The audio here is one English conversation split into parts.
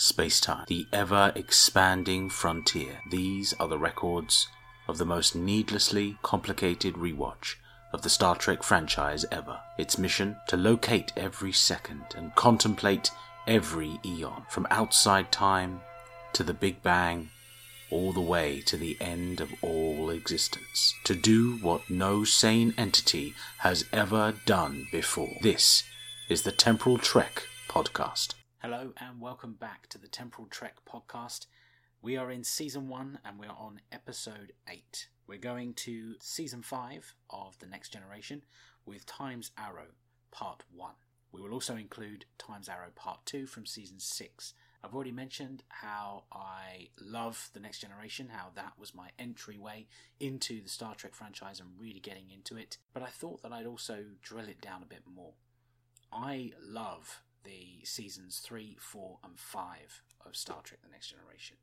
space time, the ever expanding frontier. These are the records of the most needlessly complicated rewatch of the Star Trek franchise ever. Its mission to locate every second and contemplate every eon, from outside time to the Big Bang, all the way to the end of all existence. To do what no sane entity has ever done before. This is the Temporal Trek podcast. Hello and welcome back to the Temporal Trek podcast. We are in season one and we're on episode eight. We're going to season five of The Next Generation with Time's Arrow part one. We will also include Time's Arrow part two from season six. I've already mentioned how I love The Next Generation, how that was my entryway into the Star Trek franchise and really getting into it, but I thought that I'd also drill it down a bit more. I love the seasons three, four, and five of Star Trek: The Next Generation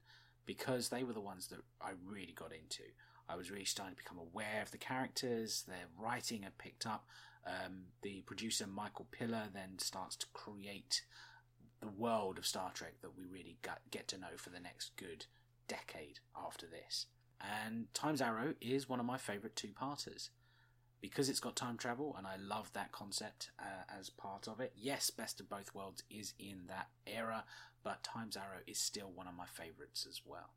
because they were the ones that I really got into. I was really starting to become aware of the characters. Their writing had picked up. Um, the producer Michael Piller then starts to create the world of Star Trek that we really got, get to know for the next good decade after this. And Time's Arrow is one of my favourite two-parters because it's got time travel and I love that concept uh, as part of it. Yes, Best of Both Worlds is in that era, but Time's Arrow is still one of my favorites as well.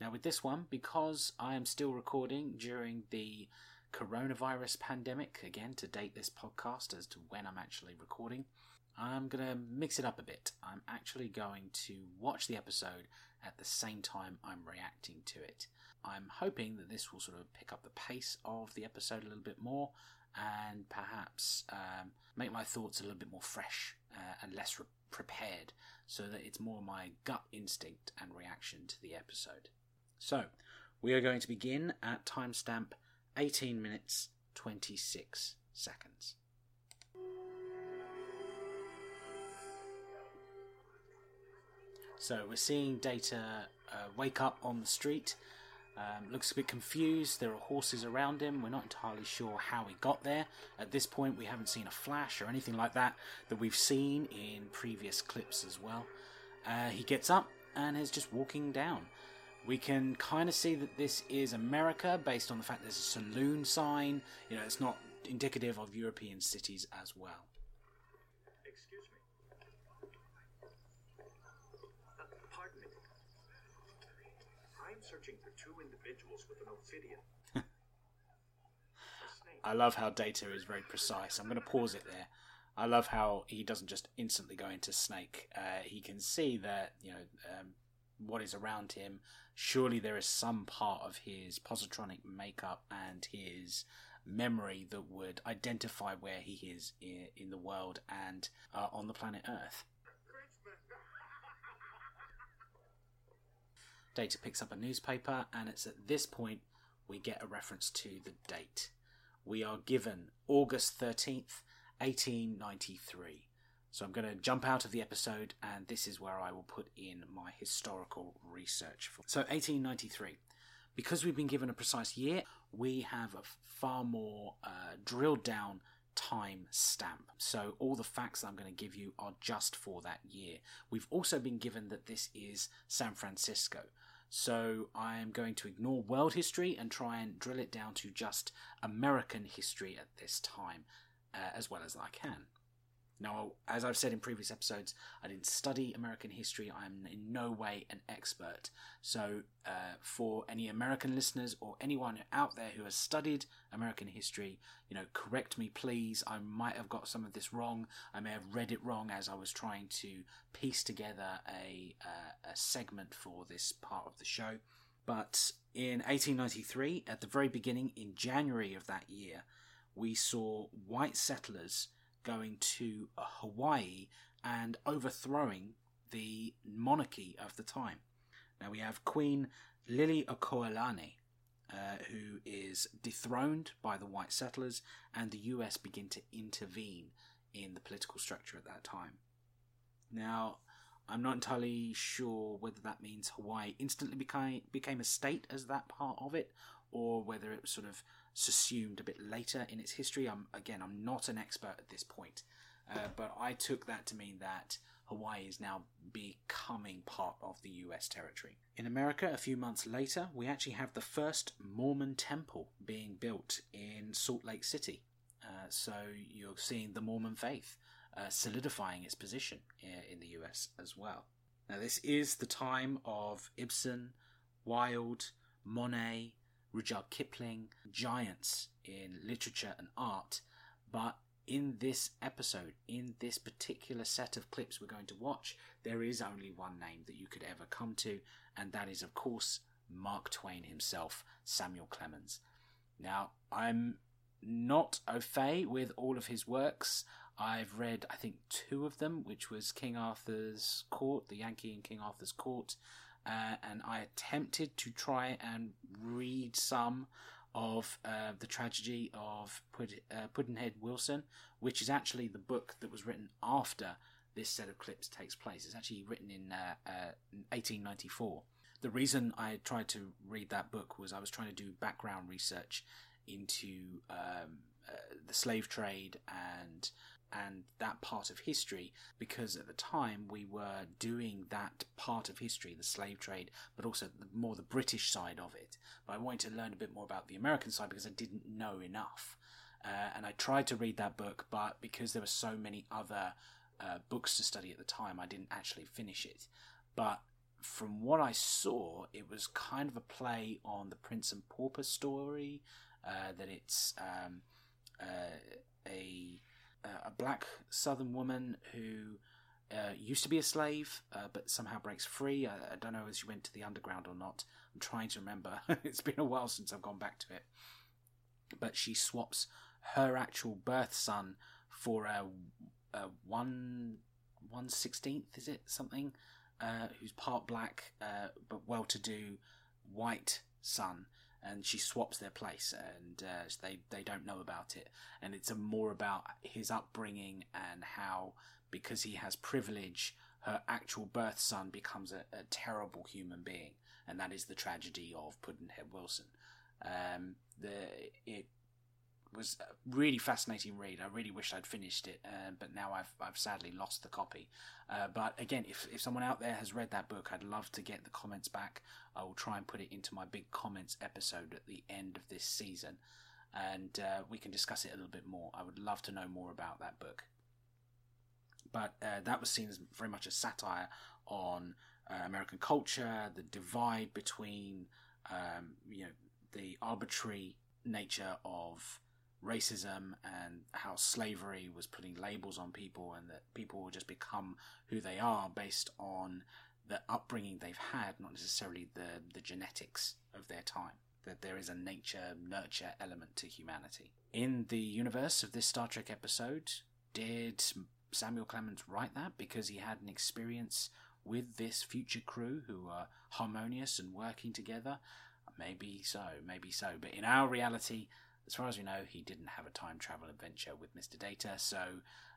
Now, with this one, because I am still recording during the coronavirus pandemic, again, to date this podcast as to when I'm actually recording, I'm going to mix it up a bit. I'm actually going to watch the episode at the same time I'm reacting to it. I'm hoping that this will sort of pick up the pace of the episode a little bit more and perhaps um, make my thoughts a little bit more fresh uh, and less re- prepared so that it's more my gut instinct and reaction to the episode. So, we are going to begin at timestamp 18 minutes 26 seconds. So we're seeing Data uh, wake up on the street. Um, looks a bit confused. There are horses around him. We're not entirely sure how he got there. At this point, we haven't seen a flash or anything like that that we've seen in previous clips as well. Uh, he gets up and is just walking down. We can kind of see that this is America based on the fact there's a saloon sign. You know, it's not indicative of European cities as well. Excuse me. Uh, pardon me. I'm searching for two individuals with an ophidian. I love how Data is very precise. I'm going to pause it there. I love how he doesn't just instantly go into Snake. Uh, he can see that you know um, what is around him. Surely there is some part of his positronic makeup and his memory that would identify where he is in, the world and uh, on the planet Earth. Data picks up a newspaper, and it's at this point we get a reference to the date. We are given August 13th, 1893. So I'm going to jump out of the episode, and this is where I will put in my historical research. For. So 1893. Because we've been given a precise year, we have a far more uh, drilled down time stamp. So all the facts I'm going to give you are just for that year. We've also been given that this is San Francisco. So I am going to ignore world history and try and drill it down to just American history at this time, uh, as well as I can. Now, as I've said in previous episodes, I didn't study American history. I'm in no way an expert. So, uh, for any American listeners or anyone out there who has studied American history, you know, correct me, please. I might have got some of this wrong. I may have read it wrong as I was trying to piece together a, uh, a segment for this part of the show. But in 1893, at the very beginning, in January of that year, we saw white settlers going to Hawaii and overthrowing the monarchy of the time. Now we have Queen Liliuokalani, uh, who is dethroned by the white settlers, and the US begin to intervene in the political structure at that time. Now, I'm not entirely sure whether that means Hawaii instantly became became a state as that part of it, or whether it sort of subsumed a bit later in its history. I'm again, I'm not an expert at this point, uh, but I took that to mean that Hawaii is now becoming part of the US territory. In America, a few months later, we actually have the first Mormon temple being built in Salt Lake City. Uh, so you're seeing the Mormon faith uh, solidifying its position in the US as well. Now, this is the time of Ibsen, Wilde, Monet, Rudyard Kipling, giants in literature and art, but in this episode, in this particular set of clips we're going to watch, there is only one name that you could ever come to, and that is, of course, Mark Twain himself, Samuel Clemens. Now, I'm not au fait with all of his works. I've read, I think, two of them, which was King Arthur's Court, The Yankee in King Arthur's Court, uh, and I attempted to try and read some of uh, the tragedy of Pud- uh, Pudd'nhead Wilson, which is actually the book that was written after this set of clips takes place. It's actually written in 1894. Uh, uh, the reason I tried to read that book was I was trying to do background research into um, uh, the slave trade and and that part of history because at the time we were doing that part of history, the slave trade, but also the, more the British side of it. But I wanted to learn a bit more about the American side because I didn't know enough. Uh, and I tried to read that book, but because there were so many other uh, books to study at the time, I didn't actually finish it. But from what I saw, it was kind of a play on the Prince and Pauper story. Uh, that it's um, uh, a uh, a black Southern woman who uh, used to be a slave, uh, but somehow breaks free. I, I, don't know if she went to the underground or not. I'm trying to remember. it's been a while since I've gone back to it. But she swaps her actual birth son for a, a one one sixteenth, is it something? Uh, who's part black uh, but well-to-do white son and she swaps their place, and uh, they they don't know about it, and it's more about his upbringing and how because he has privilege, her actual birth son becomes a, a terrible human being, and that is the tragedy of Pudd'nhead Wilson. Um, the it was a really fascinating read. I really wished I'd finished it, uh, but now I've I've sadly lost the copy. Uh, but again, if if someone out there has read that book, I'd love to get the comments back. I will try and put it into my big comments episode at the end of this season, and uh, we can discuss it a little bit more. I would love to know more about that book. But uh, that was seen as very much a satire on uh, American culture, the divide between um, you know the arbitrary nature of racism and how slavery was putting labels on people and that people will just become who they are based on the upbringing they've had, not necessarily the, the genetics of their time. That there is a nature nurture element to humanity. In the universe of this Star Trek episode, did Samuel Clemens write that because he had an experience with this future crew who are harmonious and working together? Maybe so, maybe so. But in our reality, as far as we know, he didn't have a time travel adventure with Mr. Data, so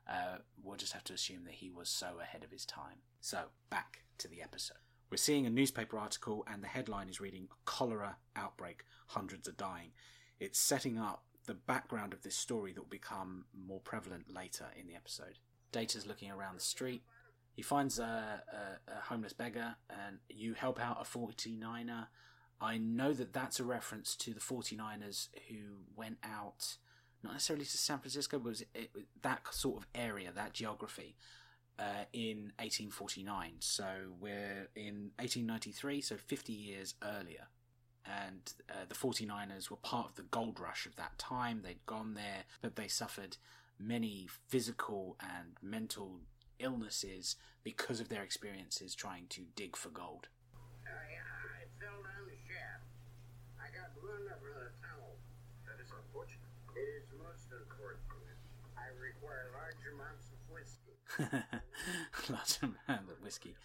uh, we'll just have to assume that he was so ahead of his time. So, back to the episode. We're seeing a newspaper article, and the headline is reading Cholera Outbreak Hundreds are Dying. It's setting up the background of this story that will become more prevalent later in the episode. Data's looking around the street. He finds a, a, a homeless beggar, and you help out a 49er I know that that's a reference to the 49ers who went out, not necessarily to San Francisco, but was it, that sort of area, that geography, uh, in 1849. So we're in 1893, so 50 years earlier. And uh, the 49ers were part of the gold rush of that time. They'd gone there, but they suffered many physical and mental illnesses because of their experiences trying to dig for gold. Large amount of whiskey.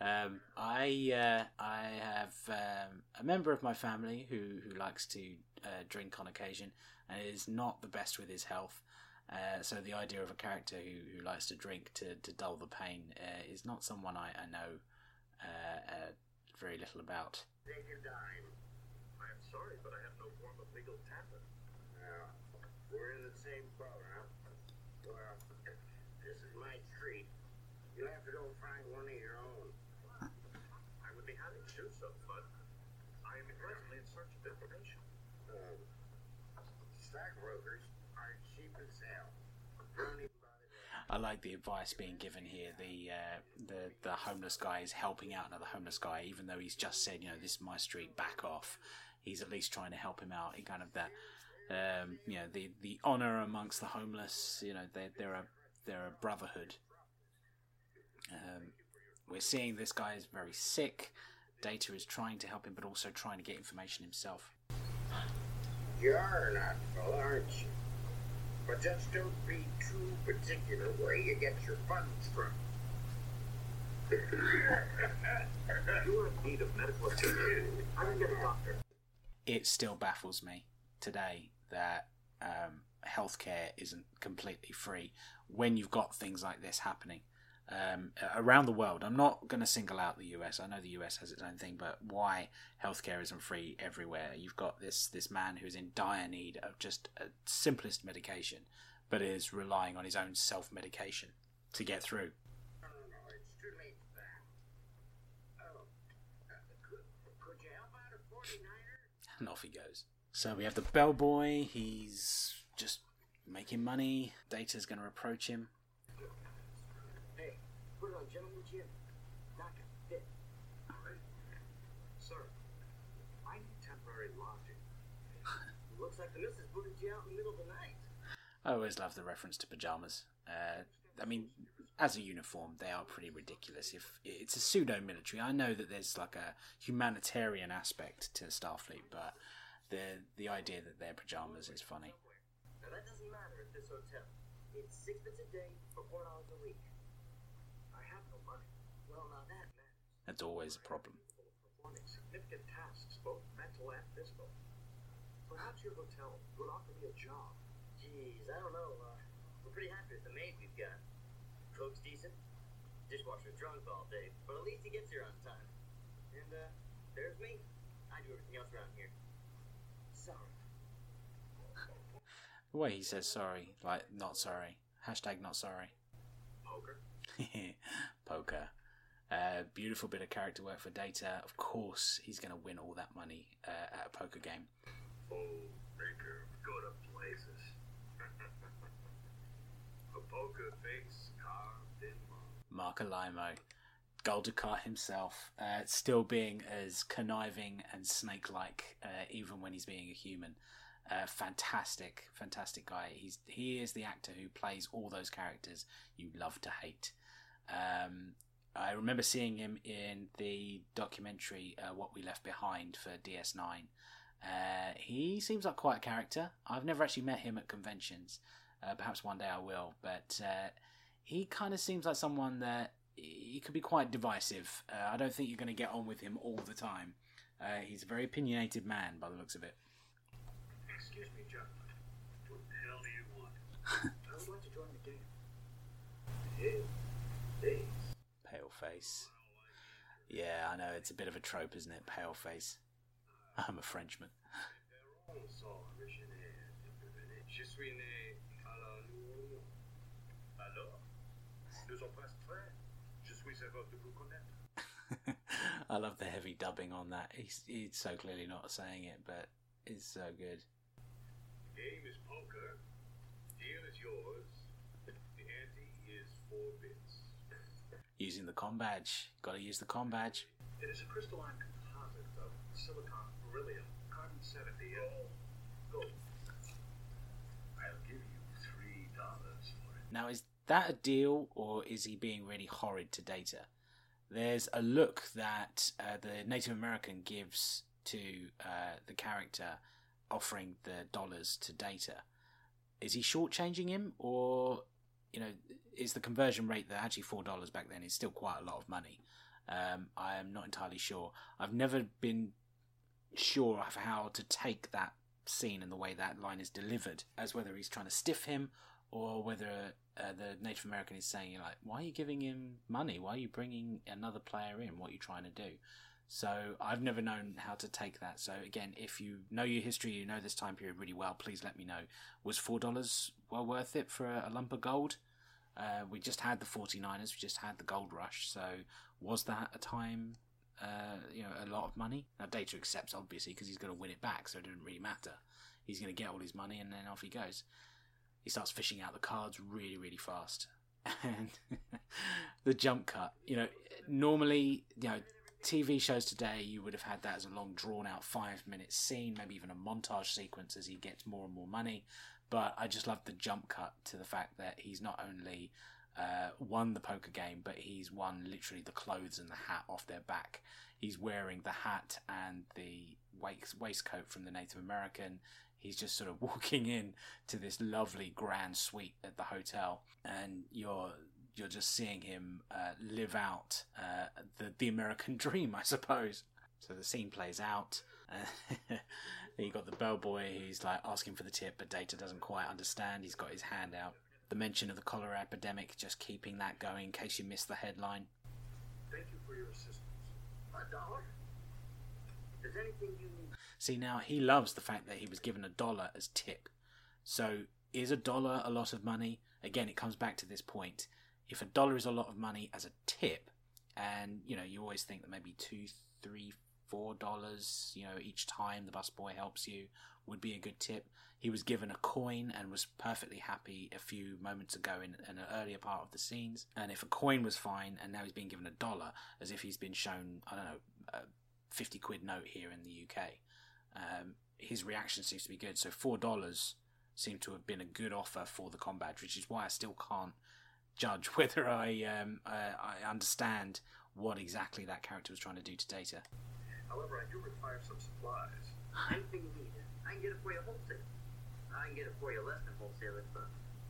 Um, I uh, I have um, a member of my family who, who likes to uh, drink on occasion and is not the best with his health. Uh, so the idea of a character who, who likes to drink to, to dull the pain uh, is not someone I, I know uh, uh, very little about. Take dime. I'm sorry, but I have no form of legal tapping. we're in the same boat, huh? Well, street. You'll have to go find one of your own. do so, but I am presently in search of information. Um, stockbrokers are cheap as hell. Don't even bother. I like the advice being given here. The uh, the the homeless guy is helping out another homeless guy, even though he's just said, you know, this is my street, back off. He's at least trying to help him out. He kind of that, um, you know, the the honor amongst the homeless. You know, they they're a they're a brotherhood. Um, we're seeing this guy is very sick. Data is trying to help him, but also trying to get information himself. You're not full, aren't you? But just don't be too particular where you get your funds from. You are in need of medical attention. I can get a doctor. it still baffles me today that um, healthcare isn't completely free when you've got things like this happening um, around the world. I'm not going to single out the US. I know the US has its own thing, but why healthcare isn't free everywhere? You've got this this man who's in dire need of just a simplest medication, but is relying on his own self medication to get through. No, no, no, it's too late for that. Could, could you help out a 49er? And off he goes. So we have the bellboy. He's just making money. Data's going to approach him. Put it on Gentleman Jim. Knock it. Hit. Sir, I need temporary lodging. Looks like the missus booted you out in the middle of the night. I always love the reference to pajamas. Uh, I mean, as a uniform, they are pretty ridiculous. If it's a pseudo military, I know that there's like a humanitarian aspect to Starfleet, but the the idea that they're pajamas is funny. Now that doesn't matter at this hotel. It's six bits a day for four dollars a week. I have no money. Well, now that matters. That's always a problem. Significant tasks, both mental and physical. Perhaps your hotel would offer me a job. Jeez, I don't know. Uh, we're pretty happy with the maid we've got. Cook's decent. Dishwasher's drunk all day, but at least he gets here on time. And uh, there's me. I do everything else around here. Sorry. The way he says sorry, like not sorry, hashtag not sorry. Poker? Poker. Uh, beautiful bit of character work for Data. Of course, he's going to win all that money uh, at a poker game. Oh, Baker, go to places. a poker face carved in. Marc Alaimo, himself, uh, still being as conniving and snake-like, uh, even when he's being a human. Uh, fantastic, fantastic guy. He's he is the actor who plays all those characters you love to hate. Um, I remember seeing him in the documentary uh, "What We Left Behind" for DS9. Uh, he seems like quite a character. I've never actually met him at conventions. Uh, perhaps one day I will, but uh, he kind of seems like someone that he could be quite divisive. Uh, I don't think you're going to get on with him all the time. Uh, he's a very opinionated man by the looks of it. Excuse me, gentlemen. What the hell do you want? I would like to join the game. Hey, hey. Face. Yeah, I know it's a bit of a trope, isn't it? Pale face. I'm a Frenchman. I love the heavy dubbing on that. He's, he's so clearly not saying it, but it's so good. Game is poker. Deal is yours. The ante is four bits. Using the com badge. Gotta use the com badge. It is a crystalline composite of silicon, beryllium, carbon 70, and gold. I'll give you three dollars for it. Now, is that a deal, or is he being really horrid to Data? There's a look that uh, the Native American gives to uh, the character offering the dollars to Data. Is he shortchanging him, or you know, is the conversion rate that actually four dollars back then is still quite a lot of money? Um, I am not entirely sure. I've never been sure of how to take that scene and the way that line is delivered, as whether he's trying to stiff him or whether uh, the Native American is saying like, "Why are you giving him money? Why are you bringing another player in? What are you trying to do?" So I've never known how to take that. So again, if you know your history, you know this time period really well. Please let me know. Was four dollars well worth it for a lump of gold? Uh, we just had the 49ers, we just had the gold rush. So was that a time uh, you know, a lot of money. Now Data accepts obviously because he's going to win it back, so it doesn't really matter. He's going to get all his money and then off he goes. He starts fishing out the cards really, really fast, and the jump cut. You know, normally, you know, TV shows today, you would have had that as a long, drawn out five minute scene, maybe even a montage sequence as he gets more and more money. But I just love the jump cut to the fact that he's not only uh, won the poker game, but he's won literally the clothes and the hat off their back. He's wearing the hat and the waistcoat from the Native American. He's just sort of walking in to this lovely grand suite at the hotel, and you're you're just seeing him uh, live out uh, the the American dream, I suppose. So the scene plays out. Uh, you got the bellboy who's like asking for the tip, but Data doesn't quite understand. He's got his hand out. The mention of the cholera epidemic, just keeping that going in case you missed the headline. Thank you for your assistance. A dollar? There's anything you need. See, now he loves the fact that he was given a dollar as tip. So, is a dollar a lot of money? Again, it comes back to this point. If a dollar is a lot of money as a tip, and you know, you always think that maybe two, three, four dollars, you know, each time the busboy helps you would be a good tip. He was given a coin and was perfectly happy a few moments ago in, in an earlier part of the scenes. And if a coin was fine, and now he's being given a dollar, as if he's been shown, I don't know, a fifty quid note here in the UK, um, his reaction seems to be good. So four dollars seemed to have been a good offer for the com badge, which is why I still can't judge whether I um, uh, I understand what exactly that character was trying to do to Data. However, I do require some supplies. Anything you need. I can get it for you wholesale. I can get it for you less than wholesale if uh,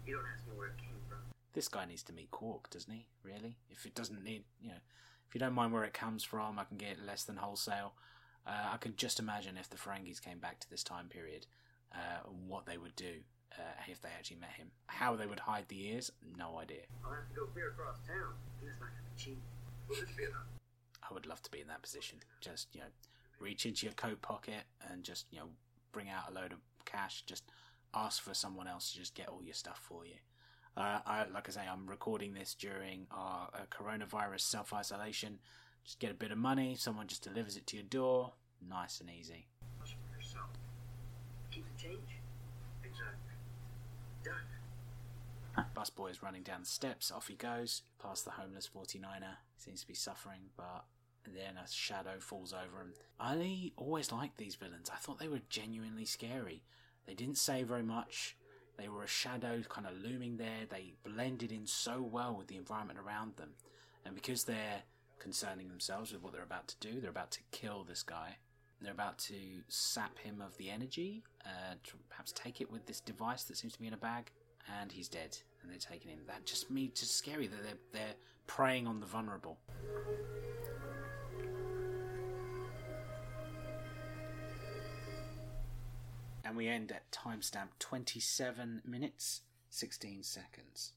you don't ask me where it came from. This guy needs to meet Quark, doesn't he? Really? If it doesn't need, you know, if you don't mind where it comes from, I can get it less than wholesale. Uh, I can just imagine if the Ferengis came back to this time period, uh, what they would do uh, if they actually met him. How they would hide the ears, no idea. I'll have to go clear across town, and it's not going to be cheap. Will this be enough? I would love to be in that position. Just, you know, reach into your coat pocket and just, you know, bring out a load of cash. Just ask for someone else to just get all your stuff for you. Uh, I, like I say, I'm recording this during our uh, coronavirus self isolation. Just get a bit of money, someone just delivers it to your door. Nice and easy. Busboy is running down the steps. Off he goes, past the homeless 49er. Seems to be suffering, but then a shadow falls over him. I always liked these villains. I thought they were genuinely scary. They didn't say very much. They were a shadow kind of looming there. They blended in so well with the environment around them. And because they're concerning themselves with what they're about to do, they're about to kill this guy. They're about to sap him of the energy, uh, perhaps take it with this device that seems to be in a bag, and he's dead. And they're taking him. That just me just scary that they're they're preying on the vulnerable. We end at timestamp 27 minutes 16 seconds.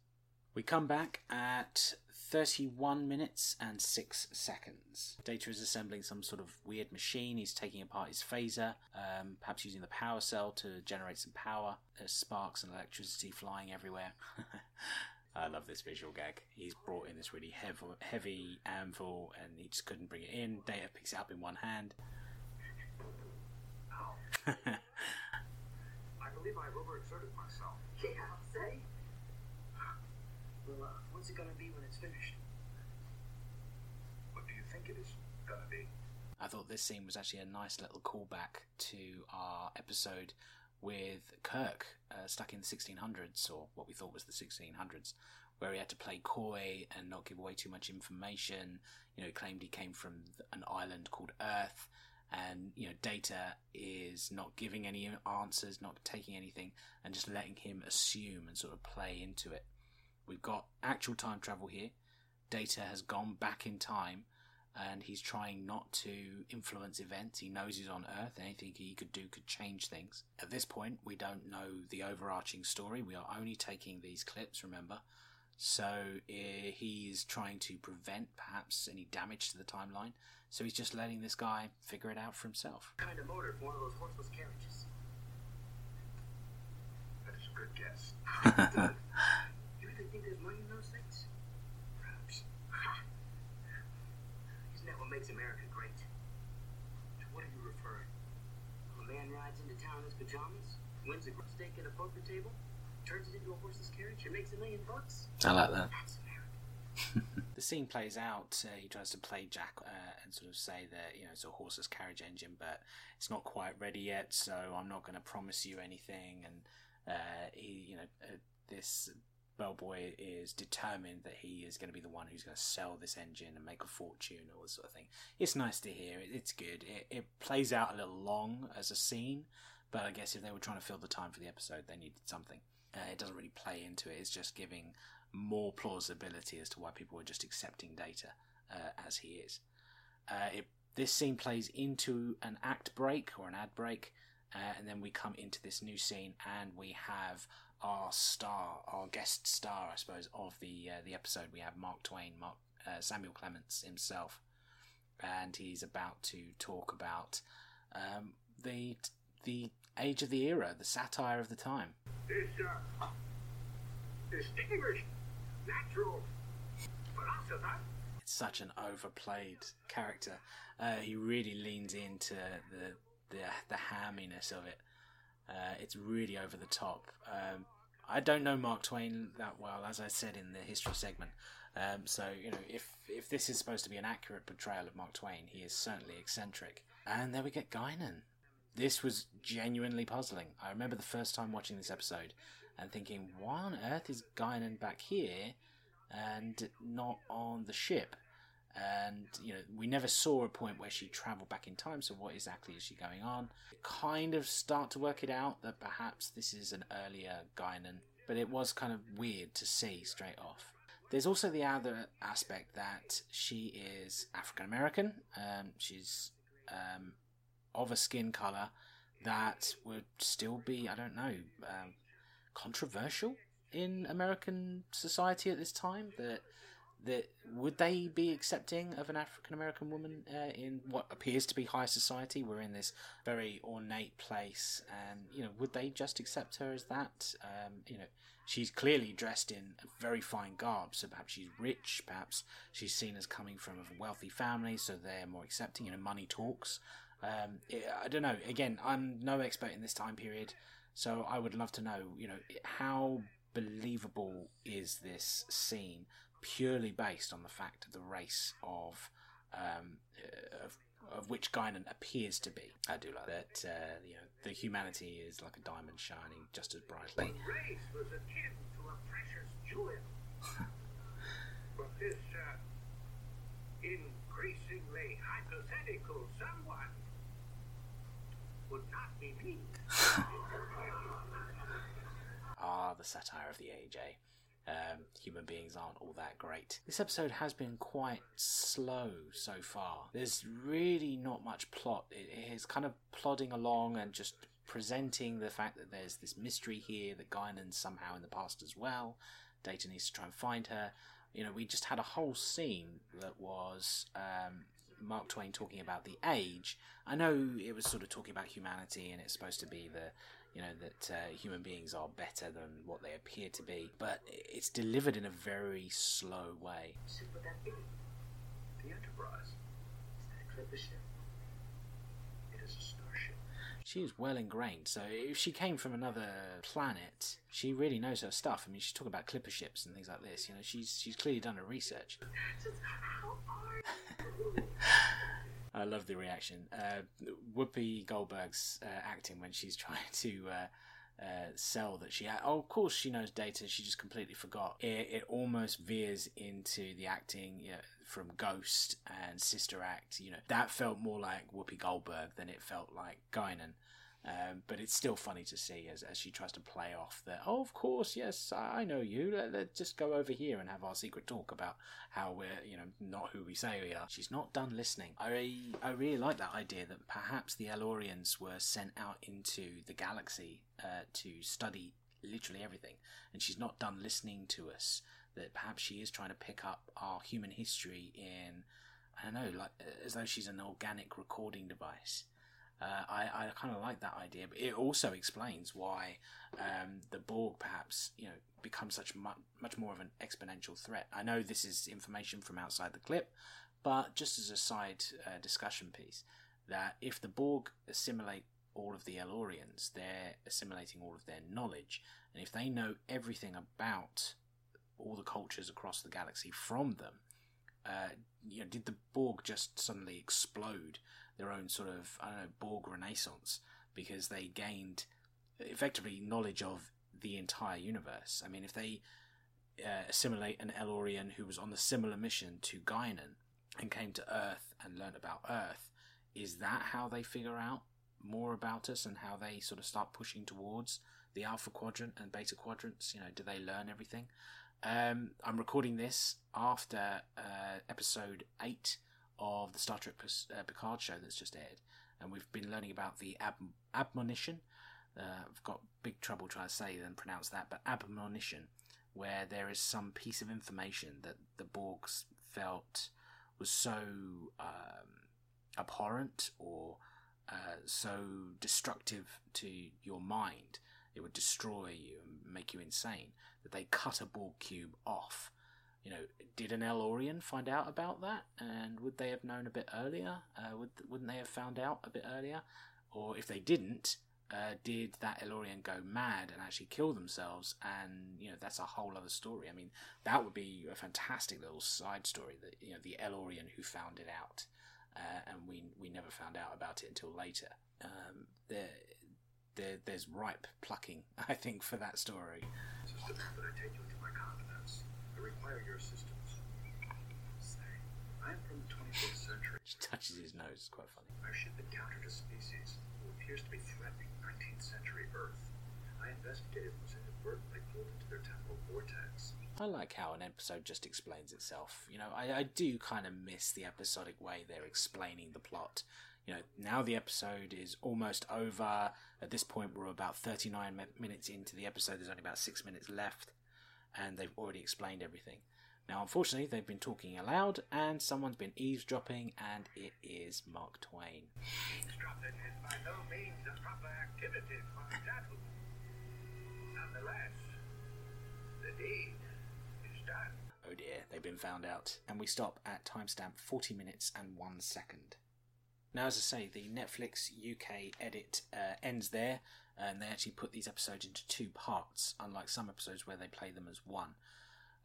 We come back at 31 minutes and 6 seconds. Data is assembling some sort of weird machine. He's taking apart his phaser, um, perhaps using the power cell to generate some power. There's sparks and electricity flying everywhere. I love this visual gag. He's brought in this really heavy, heavy anvil and he just couldn't bring it in. Data picks it up in one hand. I believe I've overexerted myself. Yeah, I'll say. Well, uh, what's it going to be when it's finished? What do you think it is gonna be? I thought this scene was actually a nice little callback to our episode with Kirk uh, stuck in the 1600s, or what we thought was the 1600s, where he had to play coy and not give away too much information. You know, he claimed he came from an island called Earth, and you know, Data is not giving any answers, not taking anything, and just letting him assume and sort of play into it. We've got actual time travel here. Data has gone back in time and he's trying not to influence events. He knows he's on Earth. And anything he could do could change things. At this point, we don't know the overarching story. We are only taking these clips, remember? So uh, he's trying to prevent perhaps any damage to the timeline. So he's just letting this guy figure it out for himself. Kind of motor for one of those horseless carriages. That is a good guess. You really think there's money in those things? Perhaps. Isn't that what makes America great. To what are you referring? A man rides into town in his pajamas, wins a stake at a poker table, turns it into a horse's carriage, and makes a million bucks. I like that. That's the scene plays out. Uh, he tries to play Jack uh, and sort of say that you know it's a horse's carriage engine, but it's not quite ready yet. So I'm not going to promise you anything. And uh, he, you know, uh, this bellboy is determined that he is going to be the one who's going to sell this engine and make a fortune, all this sort of thing. It's nice to hear. It, it's good. It, it plays out a little long as a scene, but I guess if they were trying to fill the time for the episode, they needed something. Uh, it doesn't really play into it. It's just giving more plausibility as to why people are just accepting data uh, as he is. Uh, it, this scene plays into an act break or an ad break, uh, and then we come into this new scene, and we have our star, our guest star, I suppose, of the uh, the episode. We have Mark Twain, Mark uh, Samuel Clemens himself, and he's about to talk about um, the the age of the era, the satire of the time. This, uh, distinguished natural philosopher It's such an overplayed character. Uh, he really leans into the the the hamminess of it. Uh, it's really over the top. Um, I don't know Mark Twain that well, as I said in the history segment. Um, so you know, if if this is supposed to be an accurate portrayal of Mark Twain, he is certainly eccentric. And there we get Guinan. This was genuinely puzzling. I remember the first time watching this episode and thinking, why on earth is Guinan back here and not on the ship? and you know we never saw a point where she traveled back in time so what exactly is she going on kind of start to work it out that perhaps this is an earlier Guinan but it was kind of weird to see straight off there's also the other aspect that she is African American um, she's um, of a skin color that would still be I don't know um, controversial in American society at this time that that would they be accepting of an African American woman uh, in what appears to be high society? We're in this very ornate place, and you know, would they just accept her as that? Um, you know, she's clearly dressed in very fine garb, so perhaps she's rich, perhaps she's seen as coming from a wealthy family, so they're more accepting. You know, money talks. Um, it, I don't know. Again, I'm no expert in this time period, so I would love to know. You know, how believable is this scene? purely based on the fact of the race of um, of, of which Guinan appears to be. I do like that. Uh, you know, the humanity is like a diamond shining just as brightly. race was akin to a precious jewel. but this uh, increasingly hypothetical someone would not be me. Ah, the satire of the age, eh? Um, human beings aren't all that great. This episode has been quite slow so far. There's really not much plot. It, it is kind of plodding along and just presenting the fact that there's this mystery here that Guinan's somehow in the past as well. Data needs to try and find her. You know, we just had a whole scene that was um, Mark Twain talking about the age. I know it was sort of talking about humanity and it's supposed to be the you know that uh, human beings are better than what they appear to be, but it's delivered in a very slow way. Ship would that be? The Enterprise. Is that clipper ship? It is a starship. She is well ingrained, so if she came from another planet, she really knows her stuff. I mean, she's talking about clipper ships and things like this. You know, she's she's clearly done her research. I love the reaction. Uh, Whoopi Goldberg's uh, acting when she's trying to uh, uh, sell that she. Oh, of course she knows data. She just completely forgot. It, it almost veers into the acting you know, from Ghost and Sister Act. You know that felt more like Whoopi Goldberg than it felt like Guinan. Um, but it's still funny to see as, as she tries to play off that, oh, of course, yes, I know you. Let, let's just go over here and have our secret talk about how we're, you know, not who we say we are. She's not done listening. I, I really like that idea that perhaps the El-Aurians were sent out into the galaxy uh, to study literally everything, and she's not done listening to us. That perhaps she is trying to pick up our human history in, I don't know, like as though she's an organic recording device. Uh, I, I kind of like that idea, but it also explains why um, the Borg perhaps you know becomes such much, much more of an exponential threat. I know this is information from outside the clip, But just as a side uh, discussion piece, that if the Borg assimilate all of the El-Aurians, they're assimilating all of their knowledge, and if they know everything about all the cultures across the galaxy from them, uh, you know, did the Borg just suddenly explode their own sort of I don't know Borg renaissance because they gained effectively knowledge of the entire universe? I mean, if they uh, assimilate an El-Aurian who was on a similar mission to Guinan and came to Earth and learned about Earth, is that how they figure out more about us and how they sort of start pushing towards the Alpha Quadrant and Beta Quadrants? You know, do they learn everything? Um, I'm recording this after uh, episode 8 of the Star Trek uh, Picard show that's just aired, and we've been learning about the ab- admonition. Uh, I've got big trouble trying to say and pronounce that, but admonition, where there is some piece of information that the Borgs felt was so um, abhorrent or uh, so destructive to your mind, it would destroy you and make you insane, that they cut a Borg cube off. You know, did an El-Aurian find out about that? And would they have known a bit earlier? Uh, would, wouldn't they have found out a bit earlier? Or if they didn't, uh, did that El-Aurian go mad and actually kill themselves? And you know that's a whole other story. I mean, that would be a fantastic little side story. That you know the El-Aurian who found it out, uh, and we we never found out about it until later. Um, there, there, there's ripe plucking, I think, for that story. System that I take you into my confidence. I require your assistance. Say, I am from the 24th century. She touches his nose. It's quite funny. Our ship encountered a species who appears to be threatening 19th century Earth. I investigated was inadvertently pulled into their temporal vortex. I like how an episode just explains itself. You know, I, I do kind of miss the episodic way they're explaining the plot. You know, now the episode is almost over. At this point, we're about 39 minutes into the episode. There's only about six minutes left, and they've already explained everything. Now, unfortunately, they've been talking aloud, and someone's been eavesdropping, and it is Mark Twain. Eavesdropping is by no means a proper activity for a. Nonetheless, the deed is done. Oh dear, they've been found out. And we stop at timestamp 40 minutes and 1 second. Now, as I say, the Netflix UK edit uh, ends there, and they actually put these episodes into two parts, unlike some episodes where they play them as one.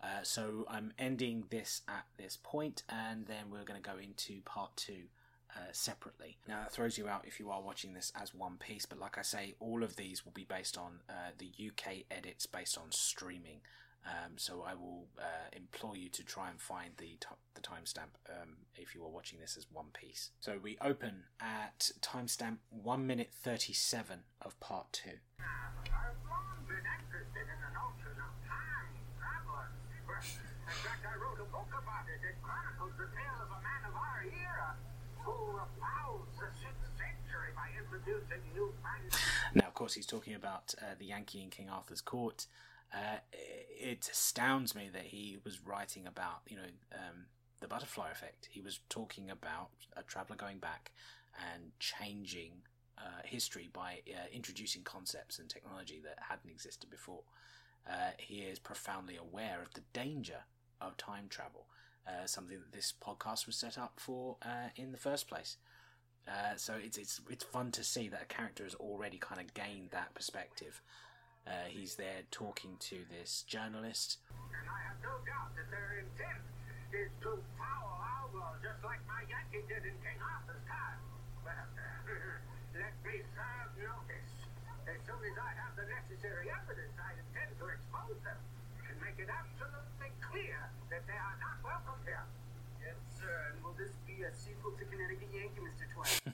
Uh, so I'm ending this at this point, and then we're going to go into part two uh, separately. Now that throws you out if you are watching this as one piece, but like I say, all of these will be based on uh, the UK edits based on streaming. Um, so I will uh, implore you to try and find the t- the timestamp um, if you are watching this as one piece. So we open at timestamp one minute thirty seven of part two. Now, of course, he's talking about uh, the Yankee in King Arthur's court. Uh, it astounds me that he was writing about, you know, um, the butterfly effect. He was talking about a traveler going back and changing uh, history by uh, introducing concepts and technology that hadn't existed before. Uh, he is profoundly aware of the danger of time travel, uh, something that this podcast was set up for uh, in the first place. Uh, so it's it's it's fun to see that a character has already kind of gained that perspective. Uh, he's there talking to this journalist. And I have no doubt that their intent is to foul Alva just like my Yankee did in King Arthur's time. Well, let me serve notice. As soon as I have the necessary evidence, I intend to expose them and make it absolutely clear that they are not welcome here. A?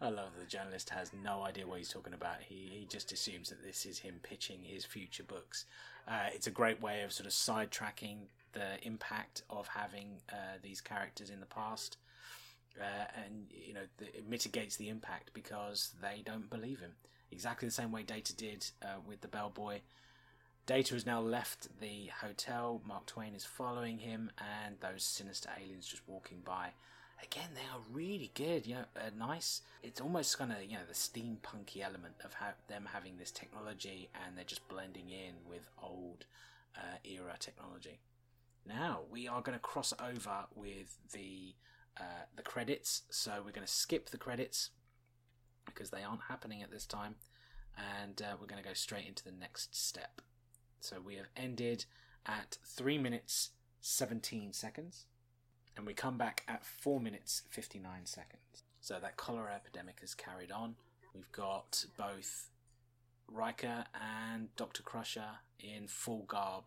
I love that the journalist has no idea what he's talking about. He he just assumes that this is him pitching his future books. Uh, it's a great way of sort of sidetracking the impact of having uh, these characters in the past, uh, and you know the, it mitigates the impact because they don't believe him. Exactly the same way Data did uh, with the bellboy. Data has now left the hotel. Mark Twain is following him, and those sinister aliens just walking by. Again, they are really good. You know, uh, nice. It's almost kind of you know the steampunky element of ha- them having this technology, and they're just blending in with old uh, era technology. Now we are going to cross over with the uh, the credits. So we're going to skip the credits because they aren't happening at this time, and uh, we're going to go straight into the next step. So we have ended at three minutes seventeen seconds, and we come back at four minutes fifty nine seconds. So that cholera epidemic has carried on. We've got both Riker and Doctor Crusher in full garb,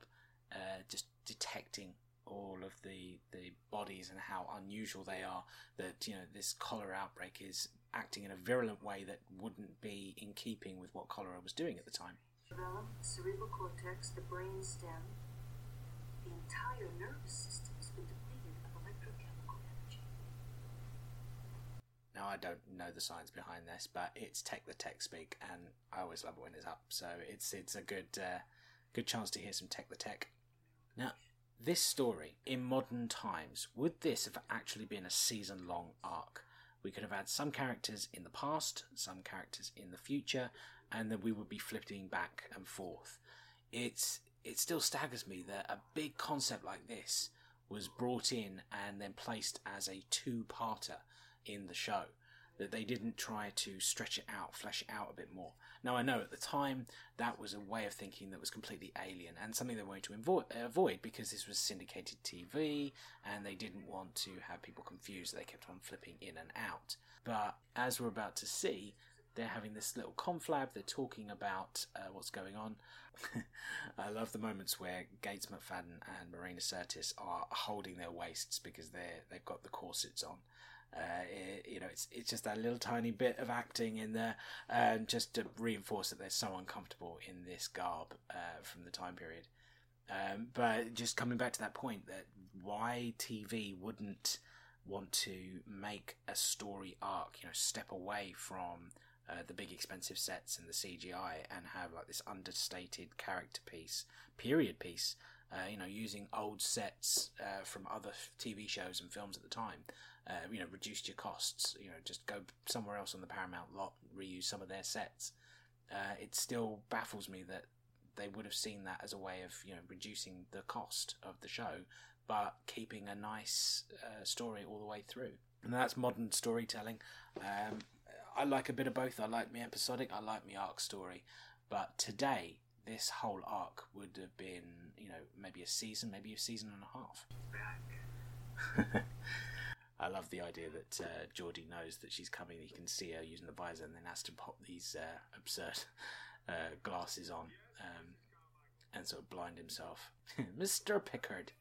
uh, just detecting all of the the bodies and how unusual they are. That you know this cholera outbreak is acting in a virulent way that wouldn't be in keeping with what cholera was doing at the time. Cerebellum, cerebral cortex, the brain stem, the entire nervous system has been depleted of electrochemical energy. Now I don't know the science behind this, but it's tech the tech speak, and I always love it when it's up. So it's it's a good uh, good chance to hear some tech the tech. Now this story in modern times would this have actually been a season long arc? We could have had some characters in the past, some characters in the future, and then we would be flipping back and forth. It's it still staggers me that a big concept like this was brought in and then placed as a two-parter in the show. That they didn't try to stretch it out, flesh it out a bit more. Now I know at the time that was a way of thinking that was completely alien and something they wanted to avo- avoid because this was syndicated TV and they didn't want to have people confused. They kept on flipping in and out. But as we're about to see, they're having this little conflab. They're talking about uh, what's going on. I love the moments where Gates McFadden and Marina Sirtis are holding their waists because they're they've got the corsets on. Uh, it, you know, it's it's just that little tiny bit of acting in there, um, just to reinforce that they're so uncomfortable in this garb uh, from the time period. Um, but just coming back to that point, that why TV wouldn't want to make a story arc, you know, step away from uh, the big expensive sets and the CGI and have like this understated character piece, period piece, uh, you know, using old sets uh, from other TV shows and films at the time. Uh, you know, reduced your costs. You know, just go somewhere else on the Paramount lot, reuse some of their sets. Uh, it still baffles me that they would have seen that as a way of you know reducing the cost of the show, but keeping a nice uh, story all the way through. And that's modern storytelling. Um, I like a bit of both. I like me episodic. I like me arc story. But today, this whole arc would have been, you know, maybe a season, maybe a season and a half. I love the idea that uh, Geordi knows that she's coming. He can see her using the visor, and then has to pop these uh, absurd uh, glasses on um, and sort of blind himself. Mr. Pickard.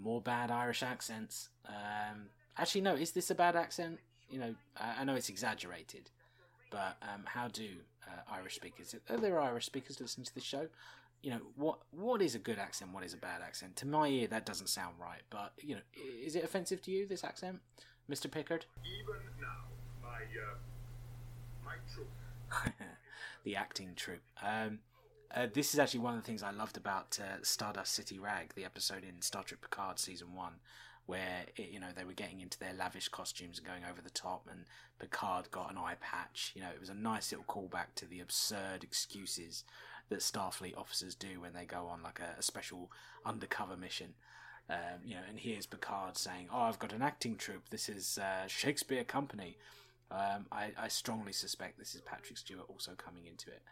More bad Irish accents. Um, actually, no. Is this a bad accent? You know, I, I know it's exaggerated, but um, how do uh, Irish speakers? Are there Irish speakers listening to the show? You know, what what is a good accent? What is a bad accent? To my ear, that doesn't sound right. But you know, is it offensive to you? This accent, Mister Pickard? Even now, my uh, my troop the acting troupe. Um, uh, this is actually one of the things I loved about uh, Stardust City Rag, the episode in Star Trek Picard season one, where it, you know they were getting into their lavish costumes and going over the top, and Picard got an eye patch. You know, it was a nice little callback to the absurd excuses that Starfleet officers do when they go on like a, a special undercover mission. Um, you know, and here's Picard saying, "Oh, I've got an acting troupe. This is uh, Shakespeare Company." Um, I, I strongly suspect this is Patrick Stewart also coming into it,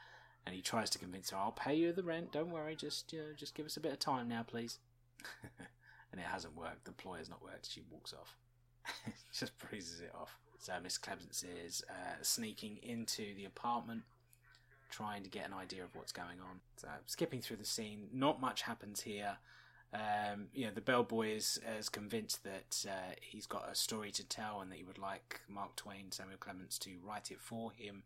and he tries to convince her, "I'll pay you the rent. Don't worry. Just you know, just give us a bit of time now, please." and it hasn't worked. The ploy has not worked. She walks off. just breezes it off. So Miss Clemens is uh, sneaking into the apartment, trying to get an idea of what's going on. So skipping through the scene, not much happens here. Um, you know, the bellboy is, is convinced that uh, he's got a story to tell and that he would like Mark Twain, Samuel Clemens, to write it for him.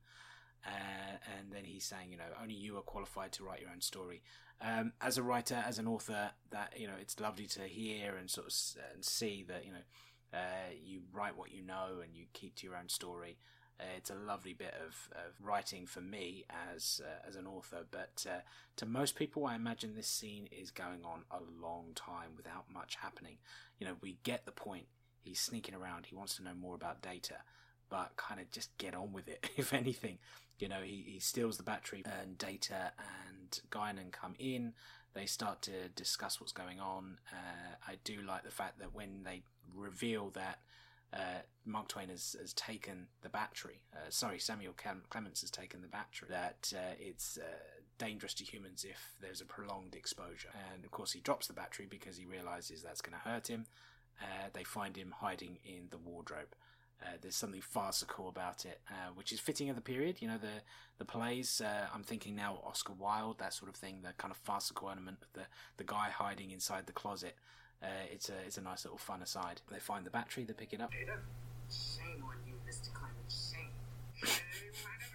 Uh, and then he's saying, you know, only you are qualified to write your own story. Um, as a writer, as an author, that you know, it's lovely to hear and sort of and see that you know, uh, you write what you know and you keep to your own story. Uh, it's a lovely bit of, of writing for me as uh, as an author, but uh, to most people, I imagine this scene is going on a long time without much happening. You know, we get the point. He's sneaking around. He wants to know more about Data, but kind of just get on with it. If anything, you know, he, he steals the battery, and Data and Guinan come in. They start to discuss what's going on. Uh, I do like the fact that when they reveal that uh, Mark Twain has, has taken the battery. Uh, sorry, Samuel Clemens has taken the battery. That uh, it's uh, dangerous to humans if there's a prolonged exposure. And of course, he drops the battery because he realizes that's going to hurt him. Uh, they find him hiding in the wardrobe. Uh, there's something farcical about it, which is fitting of the period. You know, the the plays. I'm thinking now Oscar Wilde, that sort of thing. The kind of farcical element of the the guy hiding inside the closet. Uh, it's a it's a nice little fun aside. They find the battery, they pick it up. Data? Shame on you, Mr. Clemens. Shame. Shame, madam?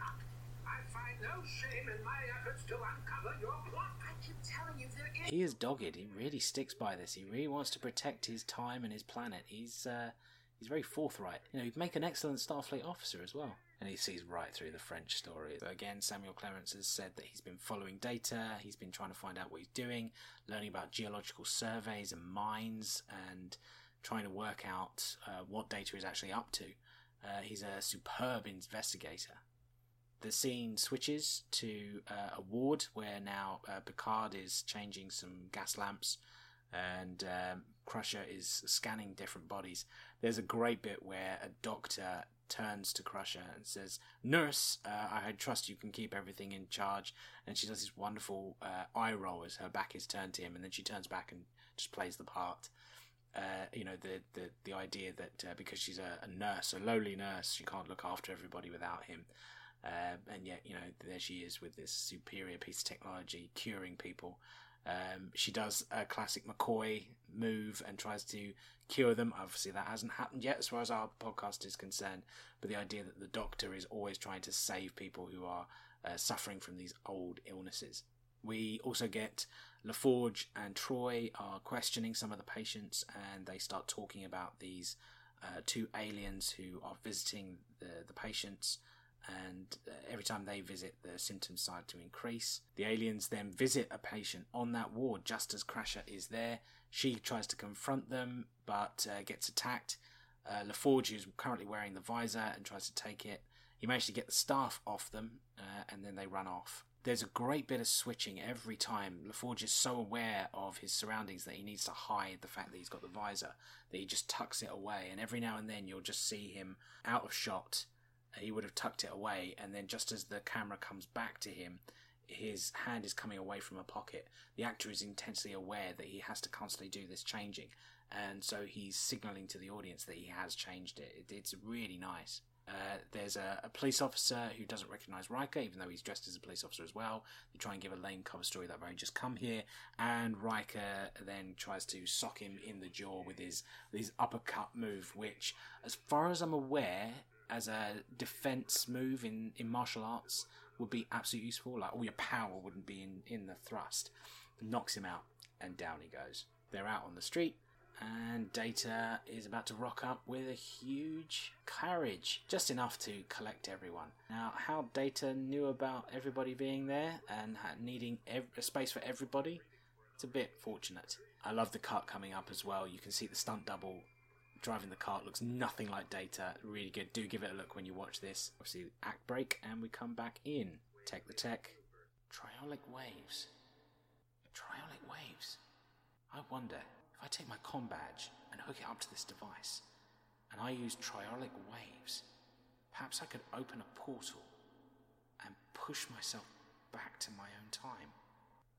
I. I find no shame in my efforts to uncover your plot. I keep telling you there is. He is dogged. He really sticks by this. He really wants to protect his time and his planet. He's uh, he's very forthright. You know, he'd make an excellent Starfleet officer as well and he sees right through the French story. Again, Samuel Clemens has said that he's been following Data, he's been trying to find out what he's doing, learning about geological surveys and mines, and trying to work out uh, what Data is actually up to. Uh, he's a superb investigator. The scene switches to uh, a ward where now uh, Picard is changing some gas lamps and um, Crusher is scanning different bodies. There's a great bit where a doctor turns to Crusher and says, Nurse, uh, I trust you can keep everything in charge. And she does this wonderful uh, eye roll as her back is turned to him, and then she turns back and just plays the part. Uh, you know, the, the, the idea that uh, because she's a, a, nurse, a lowly nurse, she can't look after everybody without him. Uh, and yet, you know, there she is with this superior piece of technology curing people. Um, she does a classic McCoy move and tries to cure them. Obviously, that hasn't happened yet, as far as our podcast is concerned. But the idea that the doctor is always trying to save people who are uh, suffering from these old illnesses. We also get LaForge and Troi are questioning some of the patients, and they start talking about these uh, two aliens who are visiting the the patients and uh, every time they visit, the symptoms start to increase. The aliens then visit a patient on that ward just as Crusher is there. She tries to confront them, but uh, gets attacked. Uh, LaForge, who's currently wearing the visor and tries to take it, he manages to get the staff off them, uh, and then they run off. There's a great bit of switching every time. LaForge is so aware of his surroundings that he needs to hide the fact that he's got the visor, that he just tucks it away, and every now and then you'll just see him out of shot he would have tucked it away, and then just as the camera comes back to him, his hand is coming away from a pocket. The actor is intensely aware that he has to constantly do this changing, and so he's signaling to the audience that he has changed it. it it's really nice. Uh, there's a, a, police officer who doesn't recognize Riker, even though he's dressed as a police officer as well. They try and give a lame cover story that I've just come here, and Riker then tries to sock him in the jaw with his his uppercut move, which, as far as I'm aware, as a defense move in, in martial arts would be absolutely useful. Like all your power wouldn't be in, in the thrust. Knocks him out and down he goes. They're out on the street and Data is about to rock up with a huge carriage, just enough to collect everyone. Now, how Data knew about everybody being there and needing ev- a space for everybody, it's a bit fortunate. I love the cut coming up as well. You can see the stunt double driving the cart looks nothing like Data. Really good. Do give it a look when you watch this. Obviously, act break, and we come back in. Tech the tech. Triolic waves. Triolic waves. I wonder if I take my com badge and hook it up to this device, and I use triolic waves, perhaps I could open a portal and push myself back to my own time.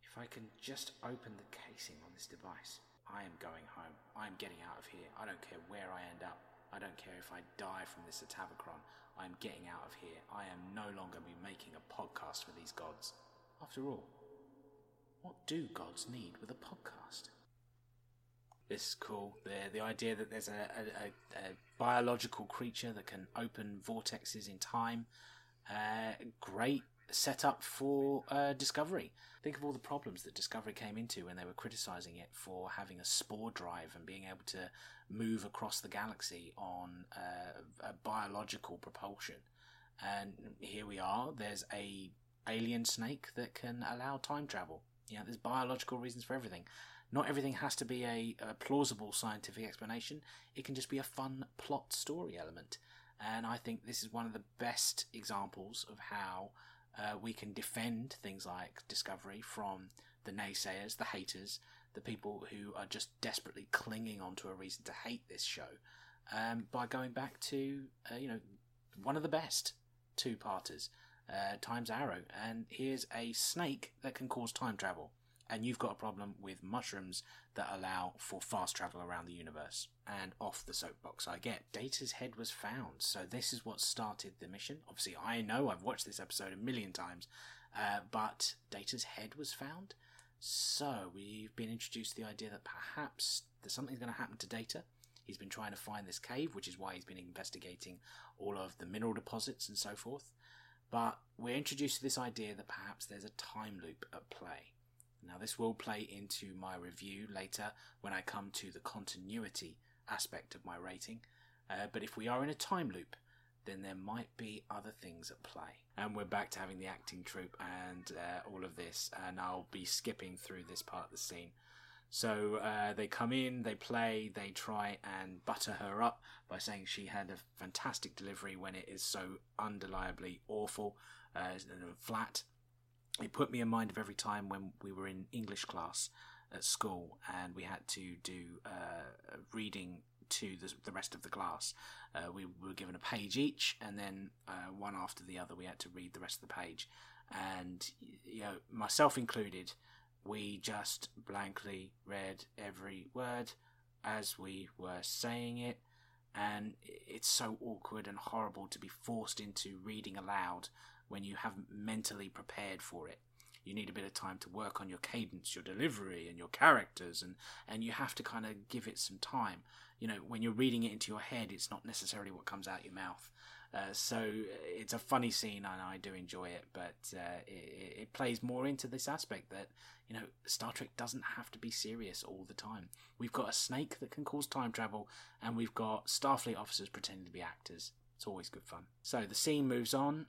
If I can just open the casing on this device. I am going home. I am getting out of here. I don't care where I end up. I don't care if I die from this Atavachron. I am getting out of here. I am no longer be making a podcast for these gods. After all, what do gods need with a podcast? This is cool. The the idea that there's a, a, a, biological creature that can open vortexes in time. Uh, great set up for uh, Discovery. Think of all the problems that Discovery came into when they were criticizing it for having a spore drive and being able to move across the galaxy on uh, a biological propulsion. And here we are. There's a alien snake that can allow time travel. You know, there's biological reasons for everything. Not everything has to be a, a plausible scientific explanation. It can just be a fun plot story element. And I think this is one of the best examples of how uh, we can defend things like Discovery from the naysayers, the haters, the people who are just desperately clinging onto a reason to hate this show um, by going back to, uh, you know, one of the best two parters, uh, Time's Arrow. And here's a snake that can cause time travel. And you've got a problem with mushrooms that allow for fast travel around the universe. And off the soapbox I get. Data's head was found, so this is what started the mission. Obviously, I know I've watched this episode a million times, uh, but Data's head was found. So we've been introduced to the idea that perhaps there's something's going to happen to Data. He's been trying to find this cave, which is why he's been investigating all of the mineral deposits and so forth. But we're introduced to this idea that perhaps there's a time loop at play. Now, this will play into my review later when I come to the continuity aspect of my rating. Uh, but if we are in a time loop, then there might be other things at play. And we're back to having the acting troupe and uh, all of this, and I'll be skipping through this part of the scene. So uh, they come in, they play, they try and butter her up by saying she had a fantastic delivery when it is so undeniably awful uh, and flat. It put me in mind of every time when we were in English class at school and we had to do uh, reading to the, the rest of the class. Uh, we were given a page each, and then uh, one after the other, we had to read the rest of the page. And you know, myself included, we just blankly read every word as we were saying it, and it's so awkward and horrible to be forced into reading aloud when you haven't mentally prepared for it. You need a bit of time to work on your cadence, your delivery, and your characters, and, and you have to kind of give it some time. You know, when you're reading it into your head, it's not necessarily what comes out your mouth. Uh, so it's a funny scene, and I do enjoy it. But uh, it, it, plays more into this aspect that you know Star Trek doesn't have to be serious all the time. We've got a snake that can cause time travel, and we've got Starfleet officers pretending to be actors. It's always good fun. So the scene moves on.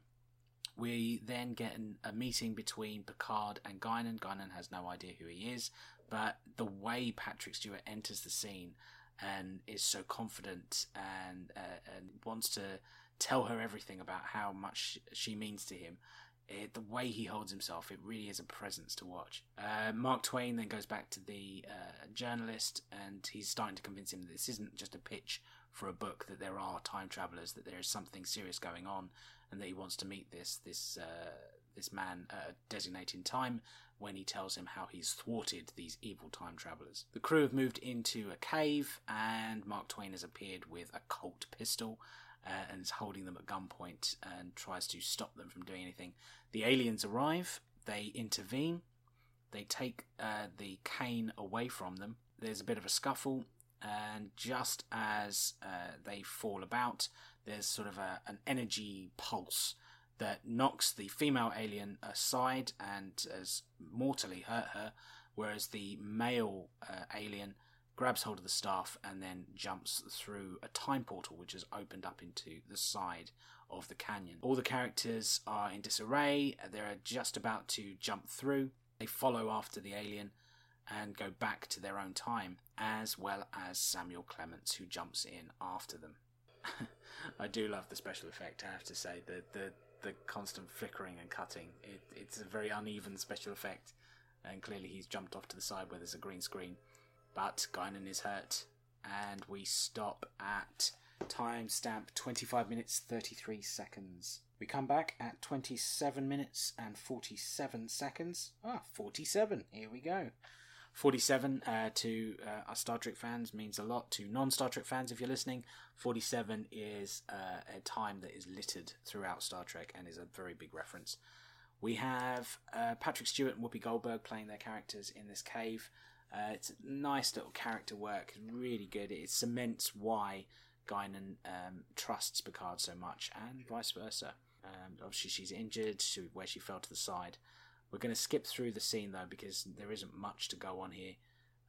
We then get an, a meeting between Picard and Guinan. Guinan has no idea who he is, but the way Patrick Stewart enters the scene and is so confident and uh, and wants to tell her everything about how much she means to him. It, the way he holds himself, it really is a presence to watch. Uh, Mark Twain then goes back to the uh, journalist and he's starting to convince him that this isn't just a pitch for a book, that there are time travelers, that there is something serious going on, and that he wants to meet this this uh, this man at a designated time when he tells him how he's thwarted these evil time travelers. The crew have moved into a cave, and Mark Twain has appeared with a Colt pistol uh, and is holding them at gunpoint and tries to stop them from doing anything. The aliens arrive, they intervene, they take uh, the cane away from them. There's a bit of a scuffle, and just as uh, they fall about, there's sort of a, an energy pulse that knocks the female alien aside and has mortally hurt her, whereas the male uh, alien grabs hold of the staff, and then jumps through a time portal which has opened up into the side of the canyon. All the characters are in disarray, they're just about to jump through. They follow after the alien and go back to their own time, as well as Samuel Clemens, who jumps in after them. I do love the special effect, I have to say. The, the, the constant flickering and cutting. It, it's a very uneven special effect, and clearly he's jumped off to the side where there's a green screen. But Guinan is hurt, and we stop at timestamp 25 minutes 33 seconds. We come back at 27 minutes and 47 seconds. Ah, 47. Here we go. 47 uh, to uh, Star Trek fans means a lot to non Star Trek fans if you're listening. 47 is uh, a time that is littered throughout Star Trek and is a very big reference. We have uh, Patrick Stewart and Whoopi Goldberg playing their characters in this cave. Uh, it's nice little character work. Really good. It cements why Guinan um, trusts Picard so much, and vice versa. Um, obviously, she's injured, where she fell to the side. We're going to skip through the scene though because there isn't much to go on here.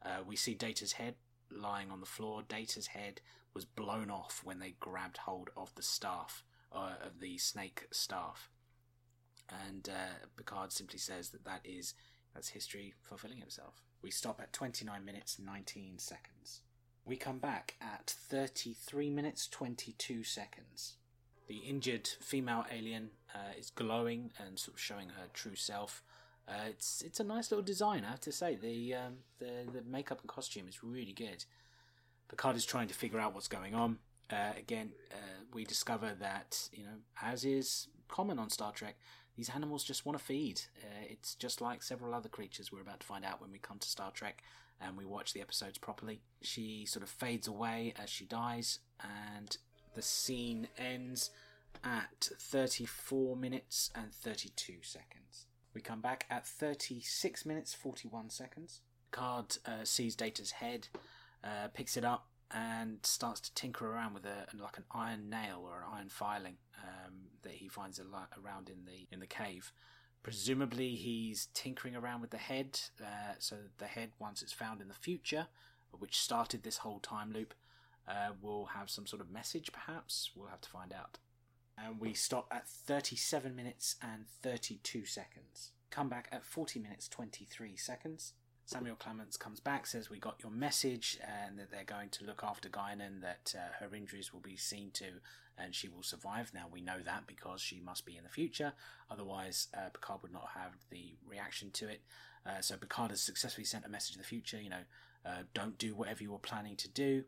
Uh, we see Data's head lying on the floor. Data's head was blown off when they grabbed hold of the staff, uh, of the snake staff. And uh, Picard simply says that that is that's history fulfilling itself. We stop at 29 minutes 19 seconds. We come back at 33 minutes 22 seconds. The injured female alien uh, is glowing and sort of showing her true self. Uh, it's it's a nice little design, I have to say. The um, the the makeup and costume is really good. Picard is trying to figure out what's going on. Uh, again, uh, we discover that you know, as is common on Star Trek, these animals just want to feed. Uh, it's just like several other creatures we're about to find out when we come to Star Trek and we watch the episodes properly. She sort of fades away as she dies, and the scene ends at 34 minutes and 32 seconds. We come back at 36 minutes 41 seconds. Card uh, sees Data's head, uh, picks it up, and starts to tinker around with a like an iron nail or an iron filing um, that he finds around in the in the cave. Presumably, he's tinkering around with the head, uh, so the head, once it's found in the future, which started this whole time loop, uh, will have some sort of message. Perhaps we'll have to find out. And we stop at 37 minutes and 32 seconds. Come back at 40 minutes 23 seconds. Samuel Clemens comes back, says we got your message, and that they're going to look after Guinan, that uh, her injuries will be seen to, and she will survive. Now we know that because she must be in the future, otherwise uh, Picard would not have the reaction to it. Uh, so Picard has successfully sent a message in the future. You know, uh, don't do whatever you were planning to do.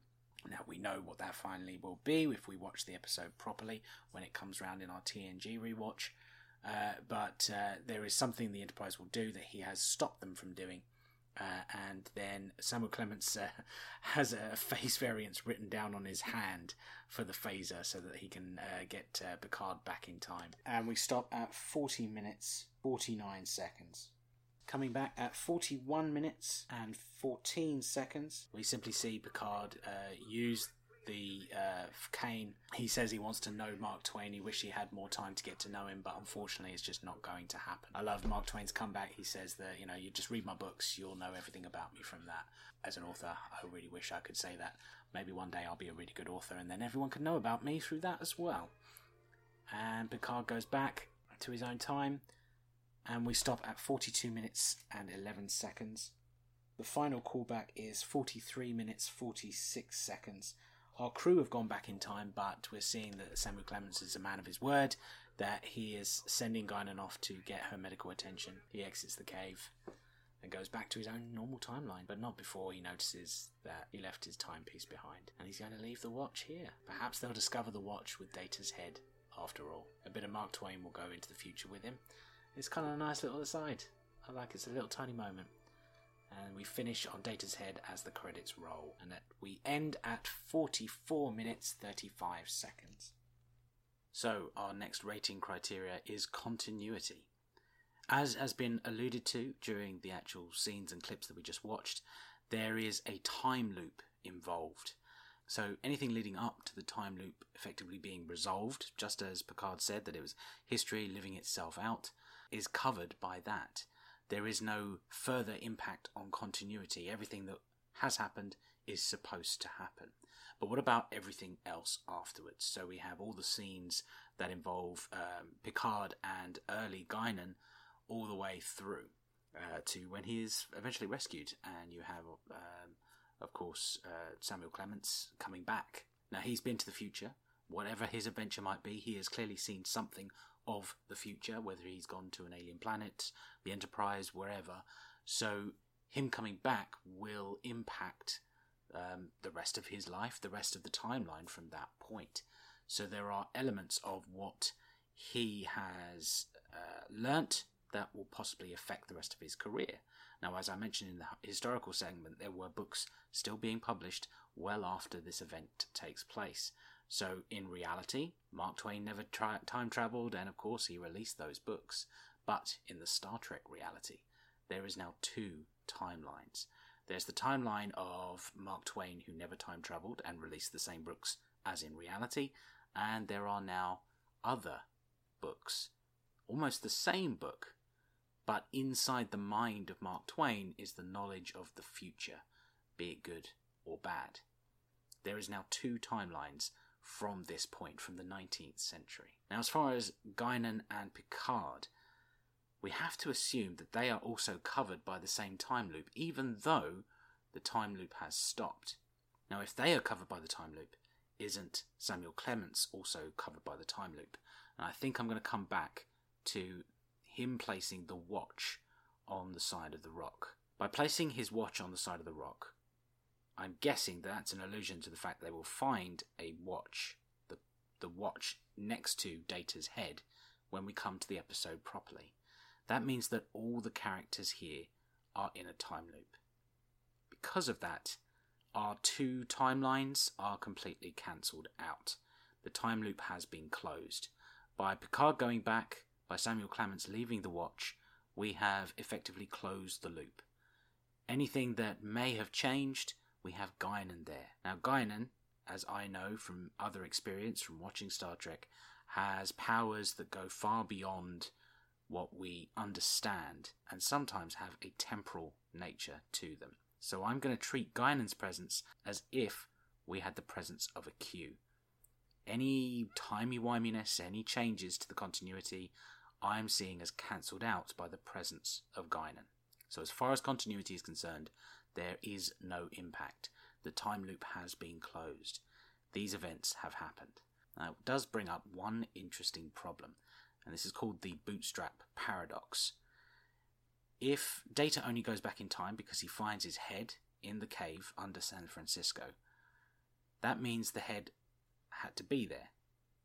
Now we know what that finally will be if we watch the episode properly when it comes round in our TNG rewatch. Uh, but uh, there is something the Enterprise will do that he has stopped them from doing uh, and then Samuel Clemens uh, has a phase variance written down on his hand for the phaser so that he can uh, get uh, Picard back in time. And we stop at 40 minutes 49 seconds. Coming back at 41 minutes and 14 seconds, we simply see Picard uh, use the uh. He says he wants to know Mark Twain. He wish he had more time to get to know him, but unfortunately, it's just not going to happen. I love Mark Twain's comeback. He says that you know, you just read my books, you'll know everything about me from that. As an author, I really wish I could say that. Maybe one day I'll be a really good author, and then everyone can know about me through that as well. And Picard goes back to his own time, and we stop at 42 minutes and 11 seconds. The final callback is 43 minutes 46 seconds. Our crew have gone back in time, but we're seeing that Samuel Clemens is a man of his word, that he is sending Guinan off to get her medical attention. He exits the cave and goes back to his own normal timeline, but not before he notices that he left his timepiece behind. And he's going to leave the watch here. Perhaps they'll discover the watch with Data's head, after all. A bit of Mark Twain will go into the future with him. It's kind of a nice little aside. I like it. It's a little tiny moment and we finish on Data's head as the credits roll, and we end at 44 minutes 35 seconds. So, our next rating criteria is continuity. As has been alluded to during the actual scenes and clips that we just watched, there is a time loop involved. So, anything leading up to the time loop effectively being resolved, just as Picard said that it was history living itself out, is covered by that there is no further impact on continuity. Everything that has happened is supposed to happen. But what about everything else afterwards? So we have all the scenes that involve um, Picard and early Guinan all the way through uh, to when he is eventually rescued, and you have, um, of course, uh, Samuel Clemens coming back. Now he's been to the future. Whatever his adventure might be, he has clearly seen something of the future, whether he's gone to an alien planet, the Enterprise, wherever. So him coming back will impact um, the rest of his life, the rest of the timeline from that point. So there are elements of what he has uh, learnt that will possibly affect the rest of his career. Now, as I mentioned in the historical segment, there were books still being published well after this event takes place. So, in reality, Mark Twain never tri- time traveled, and of course, he released those books. But in the Star Trek reality, there is now two timelines. There's the timeline of Mark Twain, who never time traveled and released the same books as in reality, and there are now other books, almost the same book, but inside the mind of Mark Twain is the knowledge of the future, be it good or bad. There is now two timelines from this point, from the 19th century. Now, as far as Guinan and Picard, we have to assume that they are also covered by the same time loop, even though the time loop has stopped. Now, if they are covered by the time loop, isn't Samuel Clemens also covered by the time loop? And I think I'm going to come back to him placing the watch on the side of the rock. By placing his watch on the side of the rock, I'm guessing that's an allusion to the fact they will find a watch, the, the watch next to Data's head, when we come to the episode properly. That means that all the characters here are in a time loop. Because of that, our two timelines are completely cancelled out. The time loop has been closed. By Picard going back, by Samuel Clemens leaving the watch, we have effectively closed the loop. Anything that may have changed, we have Guinan there. Now, Guinan, as I know from other experience from watching Star Trek, has powers that go far beyond what we understand and sometimes have a temporal nature to them. So I'm going to treat Guinan's presence as if we had the presence of a Q. Any timey-wiminess, any changes to the continuity, I'm seeing as cancelled out by the presence of Guinan. So as far as continuity is concerned, there is no impact. The time loop has been closed. These events have happened. Now, it does bring up one interesting problem, and this is called the bootstrap paradox. If Data only goes back in time because he finds his head in the cave under San Francisco, that means the head had to be there.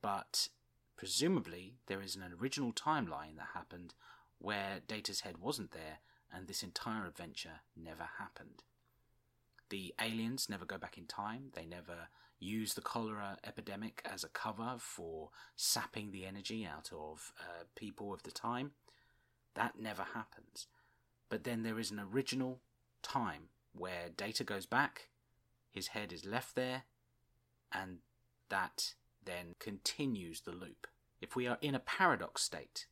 But presumably, there is an original timeline that happened where Data's head wasn't there and this entire adventure never happened. The aliens never go back in time, they never use the cholera epidemic as a cover for sapping the energy out of uh, people of the time. That never happens. But then there is an original time where Data goes back, his head is left there, and that then continues the loop. If we are in a paradox state,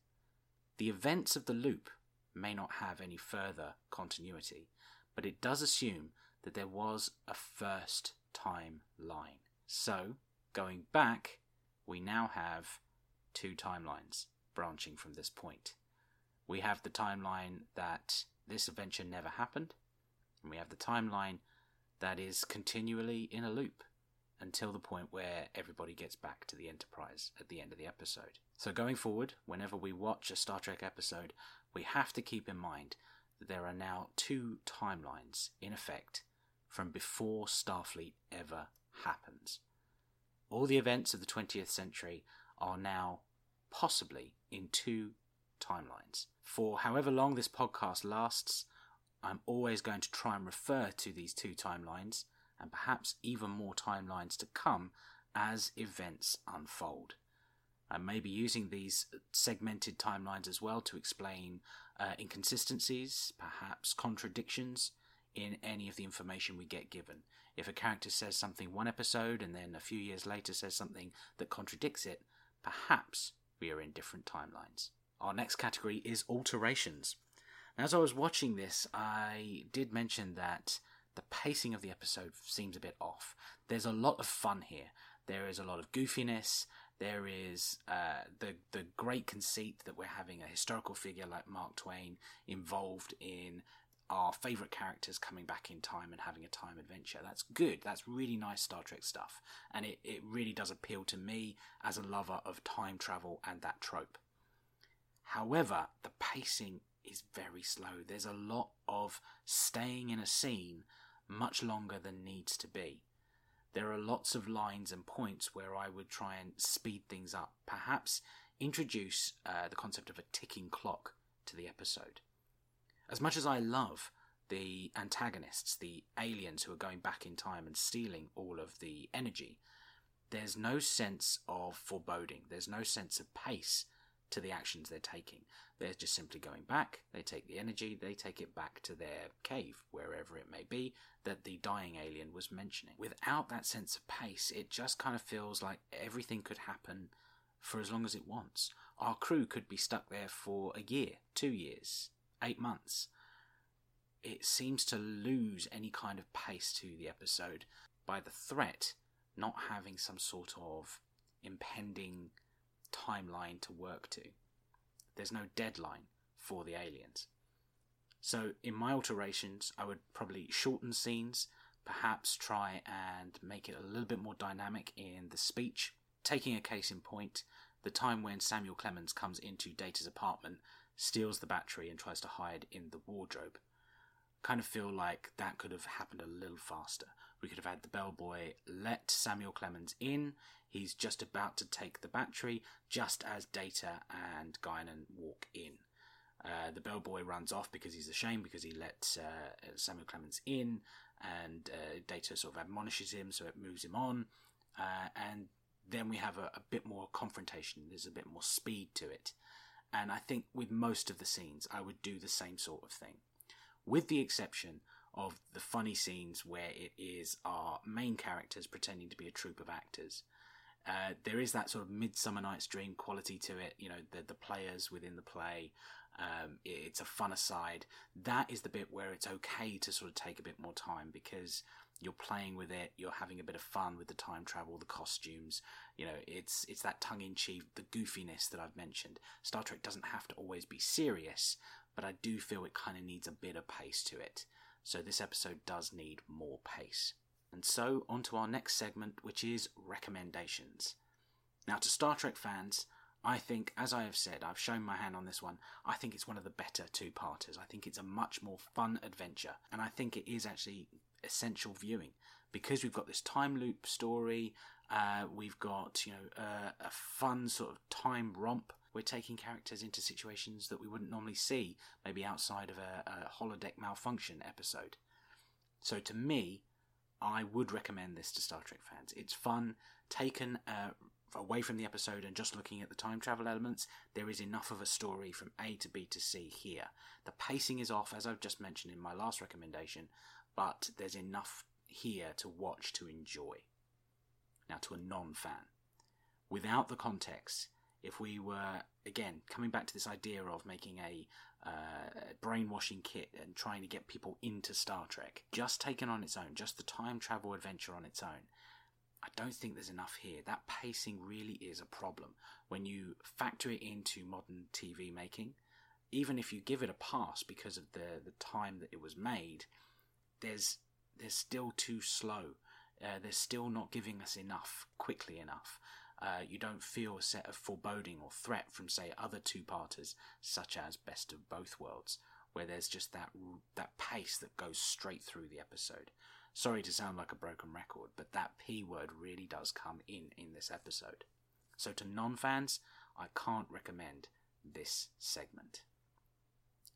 the events of the loop may not have any further continuity, but it does assume that there was a first time line. So, going back, we now have two timelines branching from this point we have the timeline that this adventure never happened, and we have the timeline that is continually in a loop until the point where everybody gets back to the Enterprise at the end of the episode. So, going forward, whenever we watch a Star Trek episode, we have to keep in mind that there are now two timelines in effect from before Starfleet ever happens. All the events of the 20th century are now possibly in two timelines. For however long this podcast lasts, I'm always going to try and refer to these two timelines and perhaps even more timelines to come as events unfold. I may be using these segmented timelines as well to explain uh, inconsistencies, perhaps contradictions in any of the information we get given. If a character says something one episode and then a few years later says something that contradicts it, perhaps we are in different timelines. Our next category is alterations. As I was watching this, I did mention that the pacing of the episode seems a bit off. There's a lot of fun here. There is a lot of goofiness. There is uh, the the great conceit that we're having a historical figure like Mark Twain involved in our favourite characters coming back in time and having a time adventure. That's good. That's really nice Star Trek stuff. And it, it really does appeal to me as a lover of time travel and that trope. However, the pacing is very slow. There's a lot of staying in a scene much longer than needs to be. There are lots of lines and points where I would try and speed things up, perhaps introduce uh, the concept of a ticking clock to the episode. As much as I love the antagonists, the aliens who are going back in time and stealing all of the energy, there's no sense of foreboding, there's no sense of pace to the actions they're taking. They're just simply going back, they take the energy, they take it back to their cave, wherever it may be, that the dying alien was mentioning. Without that sense of pace, it just kind of feels like everything could happen for as long as it wants. Our crew could be stuck there for a year, two years, eight months. It seems to lose any kind of pace to the episode by the threat not having some sort of impending timeline to work to. There's no deadline for the aliens. So, in my alterations, I would probably shorten scenes, perhaps try and make it a little bit more dynamic in the speech. Taking a case in point, the time when Samuel Clemens comes into Data's apartment, steals the battery, and tries to hide in the wardrobe. Kind of feel like that could have happened a little faster. We could have had the bellboy let Samuel Clemens in. He's just about to take the battery, just as Data and Guinan walk in. Uh, the bellboy runs off because he's ashamed because he let uh, Samuel Clemens in, and uh, Data sort of admonishes him, so it moves him on. Uh, and then we have a, a, bit more confrontation. There's a bit more speed to it. And I think with most of the scenes, I would do the same sort of thing, with the exception of the funny scenes where it is our main characters pretending to be a troupe of actors. Uh, there is that sort of Midsummer Night's Dream quality to it. You know, the the players within the play. Um, it's a fun aside. That is the bit where it's okay to sort of take a bit more time because you're playing with it. You're having a bit of fun with the time travel, the costumes. You know, it's it's that tongue in cheek, the goofiness that I've mentioned. Star Trek doesn't have to always be serious, but I do feel it kind of needs a bit of pace to it. So this episode does need more pace. And so, on to our next segment, which is recommendations. Now, to Star Trek fans, I think, as I have said, I've shown my hand on this one, I think it's one of the better two parters. I think it's a much more fun adventure, and I think it is actually essential viewing because we've got this time loop story, uh, we've got, you know, uh, a fun sort of time romp. We're taking characters into situations that we wouldn't normally see, maybe outside of a, a holodeck malfunction episode. So to me, I would recommend this to Star Trek fans. It's fun, taken uh, away from the episode and just looking at the time travel elements. There is enough of a story from A to B to C here. The pacing is off, as I've just mentioned in my last recommendation, but there's enough here to watch to enjoy. Now, to a non fan, without the context, if we were again coming back to this idea of making a uh, brainwashing kit and trying to get people into Star Trek, just taken on its own, just the time travel adventure on its own, I don't think there's enough here. That pacing really is a problem when you factor it into modern TV making. Even if you give it a pass because of the the time that it was made, there's there's still too slow. Uh, they're still not giving us enough quickly enough. Uh, you don't feel a set of foreboding or threat from, say, other two-parters, such as Best of Both Worlds, where there's just that that pace that goes straight through the episode. Sorry to sound like a broken record, but that P word really does come in in this episode. So to non-fans, I can't recommend this segment.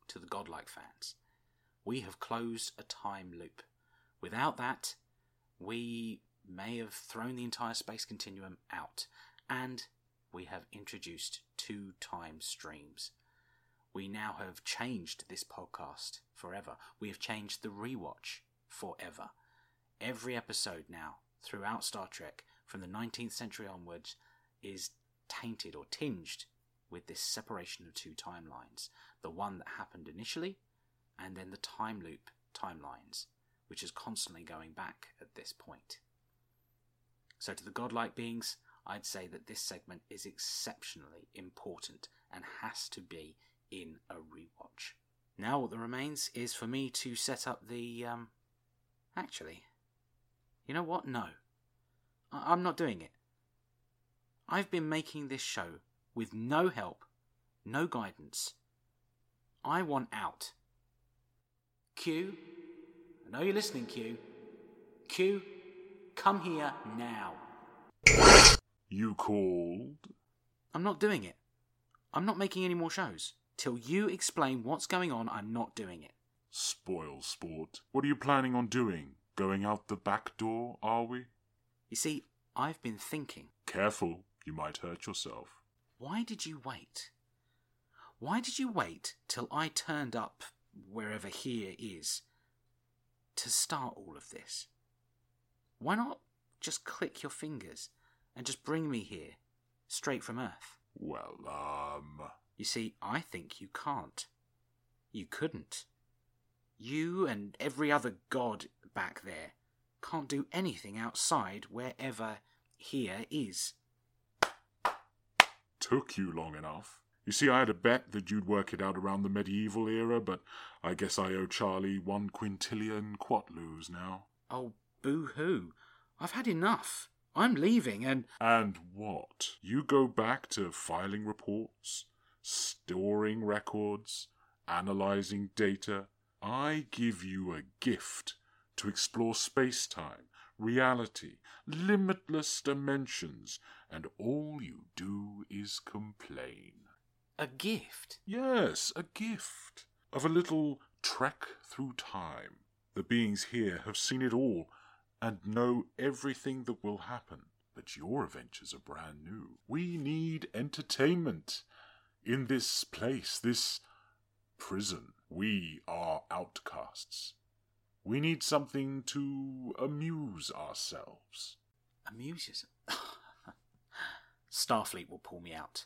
To the godlike fans, we have closed a time loop. Without that, we may have thrown the entire space continuum out, and we have introduced two time streams. We now have changed this podcast forever. We have changed the rewatch forever. Every episode now, throughout Star Trek, from the 19th century onwards, is tainted or tinged with this separation of two timelines the one that happened initially, and then the time loop timelines, which is constantly going back at this point. So, to the godlike beings, I'd say that this segment is exceptionally important and has to be in a rewatch. Now, what remains is for me to set up the. Um, actually, you know what? No. I- I'm not doing it. I've been making this show with no help, no guidance. I want out. Q, I know you're listening, Q. Q, Come here now. You called? I'm not doing it. I'm not making any more shows. Till you explain what's going on, I'm not doing it. Spoil sport. What are you planning on doing? Going out the back door, are we? You see, I've been thinking. Careful, you might hurt yourself. Why did you wait? Why did you wait till I turned up wherever here is to start all of this? Why not just click your fingers and just bring me here, straight from Earth? Well, um. You see, I think you can't. You couldn't. You and every other god back there can't do anything outside wherever here is. Took you long enough. You see, I had a bet that you'd work it out around the medieval era, but I guess I owe Charlie one quintillion quatloos now. Oh, boo hoo. I've had enough. I'm leaving and. And what? You go back to filing reports, storing records, analyzing data. I give you a gift to explore space time, reality, limitless dimensions, and all you do is complain. A gift? Yes, a gift of a little trek through time. The beings here have seen it all and know everything that will happen. But your adventures are brand new. We need entertainment in this place, this prison. We are outcasts. We need something to amuse ourselves. Amuse yourself? Starfleet will pull me out.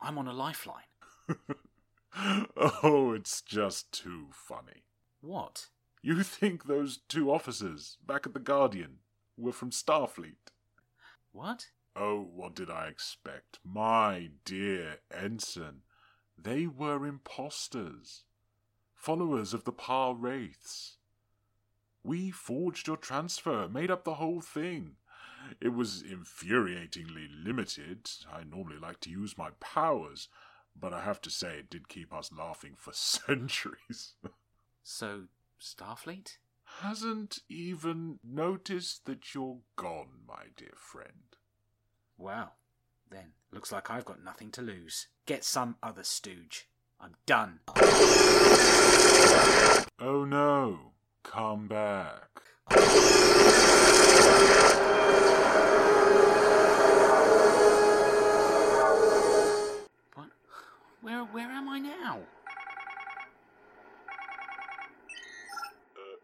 I'm on a lifeline. oh, it's just too funny. What? You think those two officers back at the Guardian were from Starfleet? What? Oh, what did I expect? My dear ensign, they were impostors, followers of the Pah-wraiths. We forged your transfer, made up the whole thing. It was infuriatingly limited. I normally like to use my powers, but I have to say it did keep us laughing for centuries. So, Starfleet? Hasn't even noticed that you're gone, my dear friend. Wow. Then, looks like I've got nothing to lose. Get some other stooge. I'm done. Oh no, come back. What? Where, where am I now? Uh,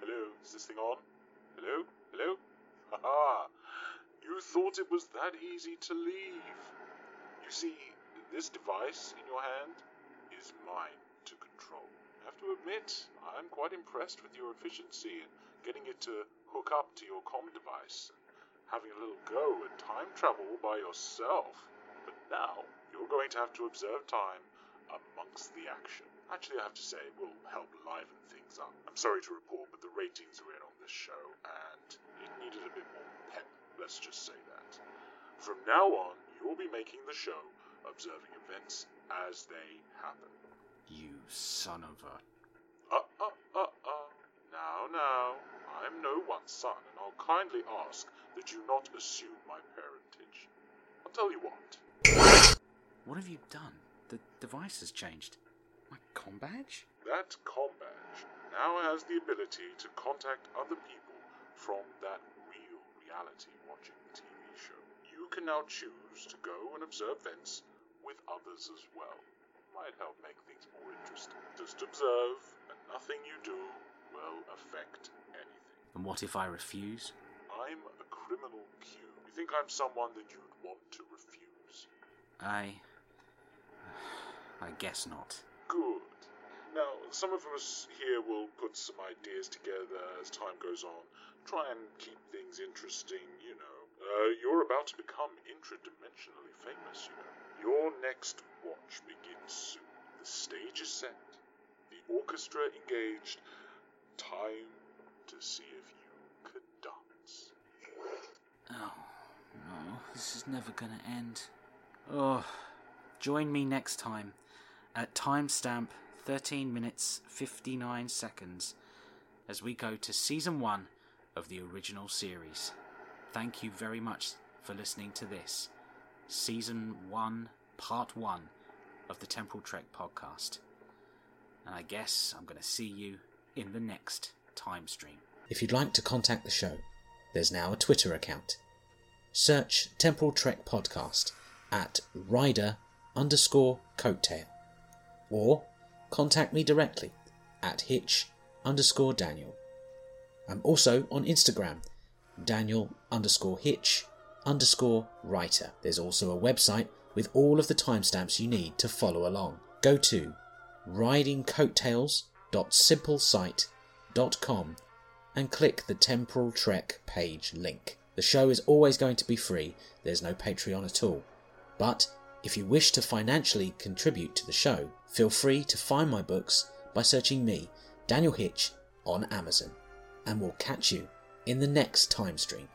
hello, is this thing on? Hello? Hello? Haha! You thought it was that easy to leave. You see, this device in your hand is mine to control. I have to admit, I'm quite impressed with your efficiency in getting it to hook up to your comm device and having a little go at time travel by yourself. But now, you're going to have to observe time amongst the action. Actually, I have to say, it will help liven things up. I'm sorry to report, but the ratings are in on this show, and it needed a bit more pep, let's just say that. From now on, you'll be making the show, observing events as they happen. You son of a. Uh, uh, uh, uh. Now, now, I'm no one's son, and I'll kindly ask that you not assume my parentage. I'll tell you what. What have you done? The device has changed. My com badge? That comm badge now has the ability to contact other people from that real reality watching the TV show. You can now choose to go and observe events with others as well. Might help make things more interesting. Just observe, and nothing you do will affect anything. And what if I refuse? I'm a criminal Q. You think I'm someone that you'd want to refuse? I. I guess not. Good. Now, some of us here will put some ideas together as time goes on. Try and keep things interesting, you know. Uh, you're about to become intradimensionally famous, you know. Your next watch begins soon. The stage is set, the orchestra engaged. Time to see if you could dance. Oh, no, this is never gonna end. Oh, join me next time at timestamp 13 minutes 59 seconds as we go to season 1 of the original series. Thank you very much for listening to this, season 1, part 1 of the Temporal Trek podcast. And I guess I'm going to see you in the next time stream. If you'd like to contact the show, there's now a Twitter account. Search Temporal Trek Podcast at rider underscore coattail or contact me directly at hitch underscore Daniel. I'm also on Instagram, Daniel underscore hitch underscore writer. There's also a website with all of the timestamps you need to follow along. Go to ridingcoattails.simplesite.com and click the Temporal Trek page link. The show is always going to be free, there's no Patreon at all. But If you wish to financially contribute to the show, feel free to find my books by searching me, Daniel Hitch, on Amazon. And we'll catch you in the next time stream.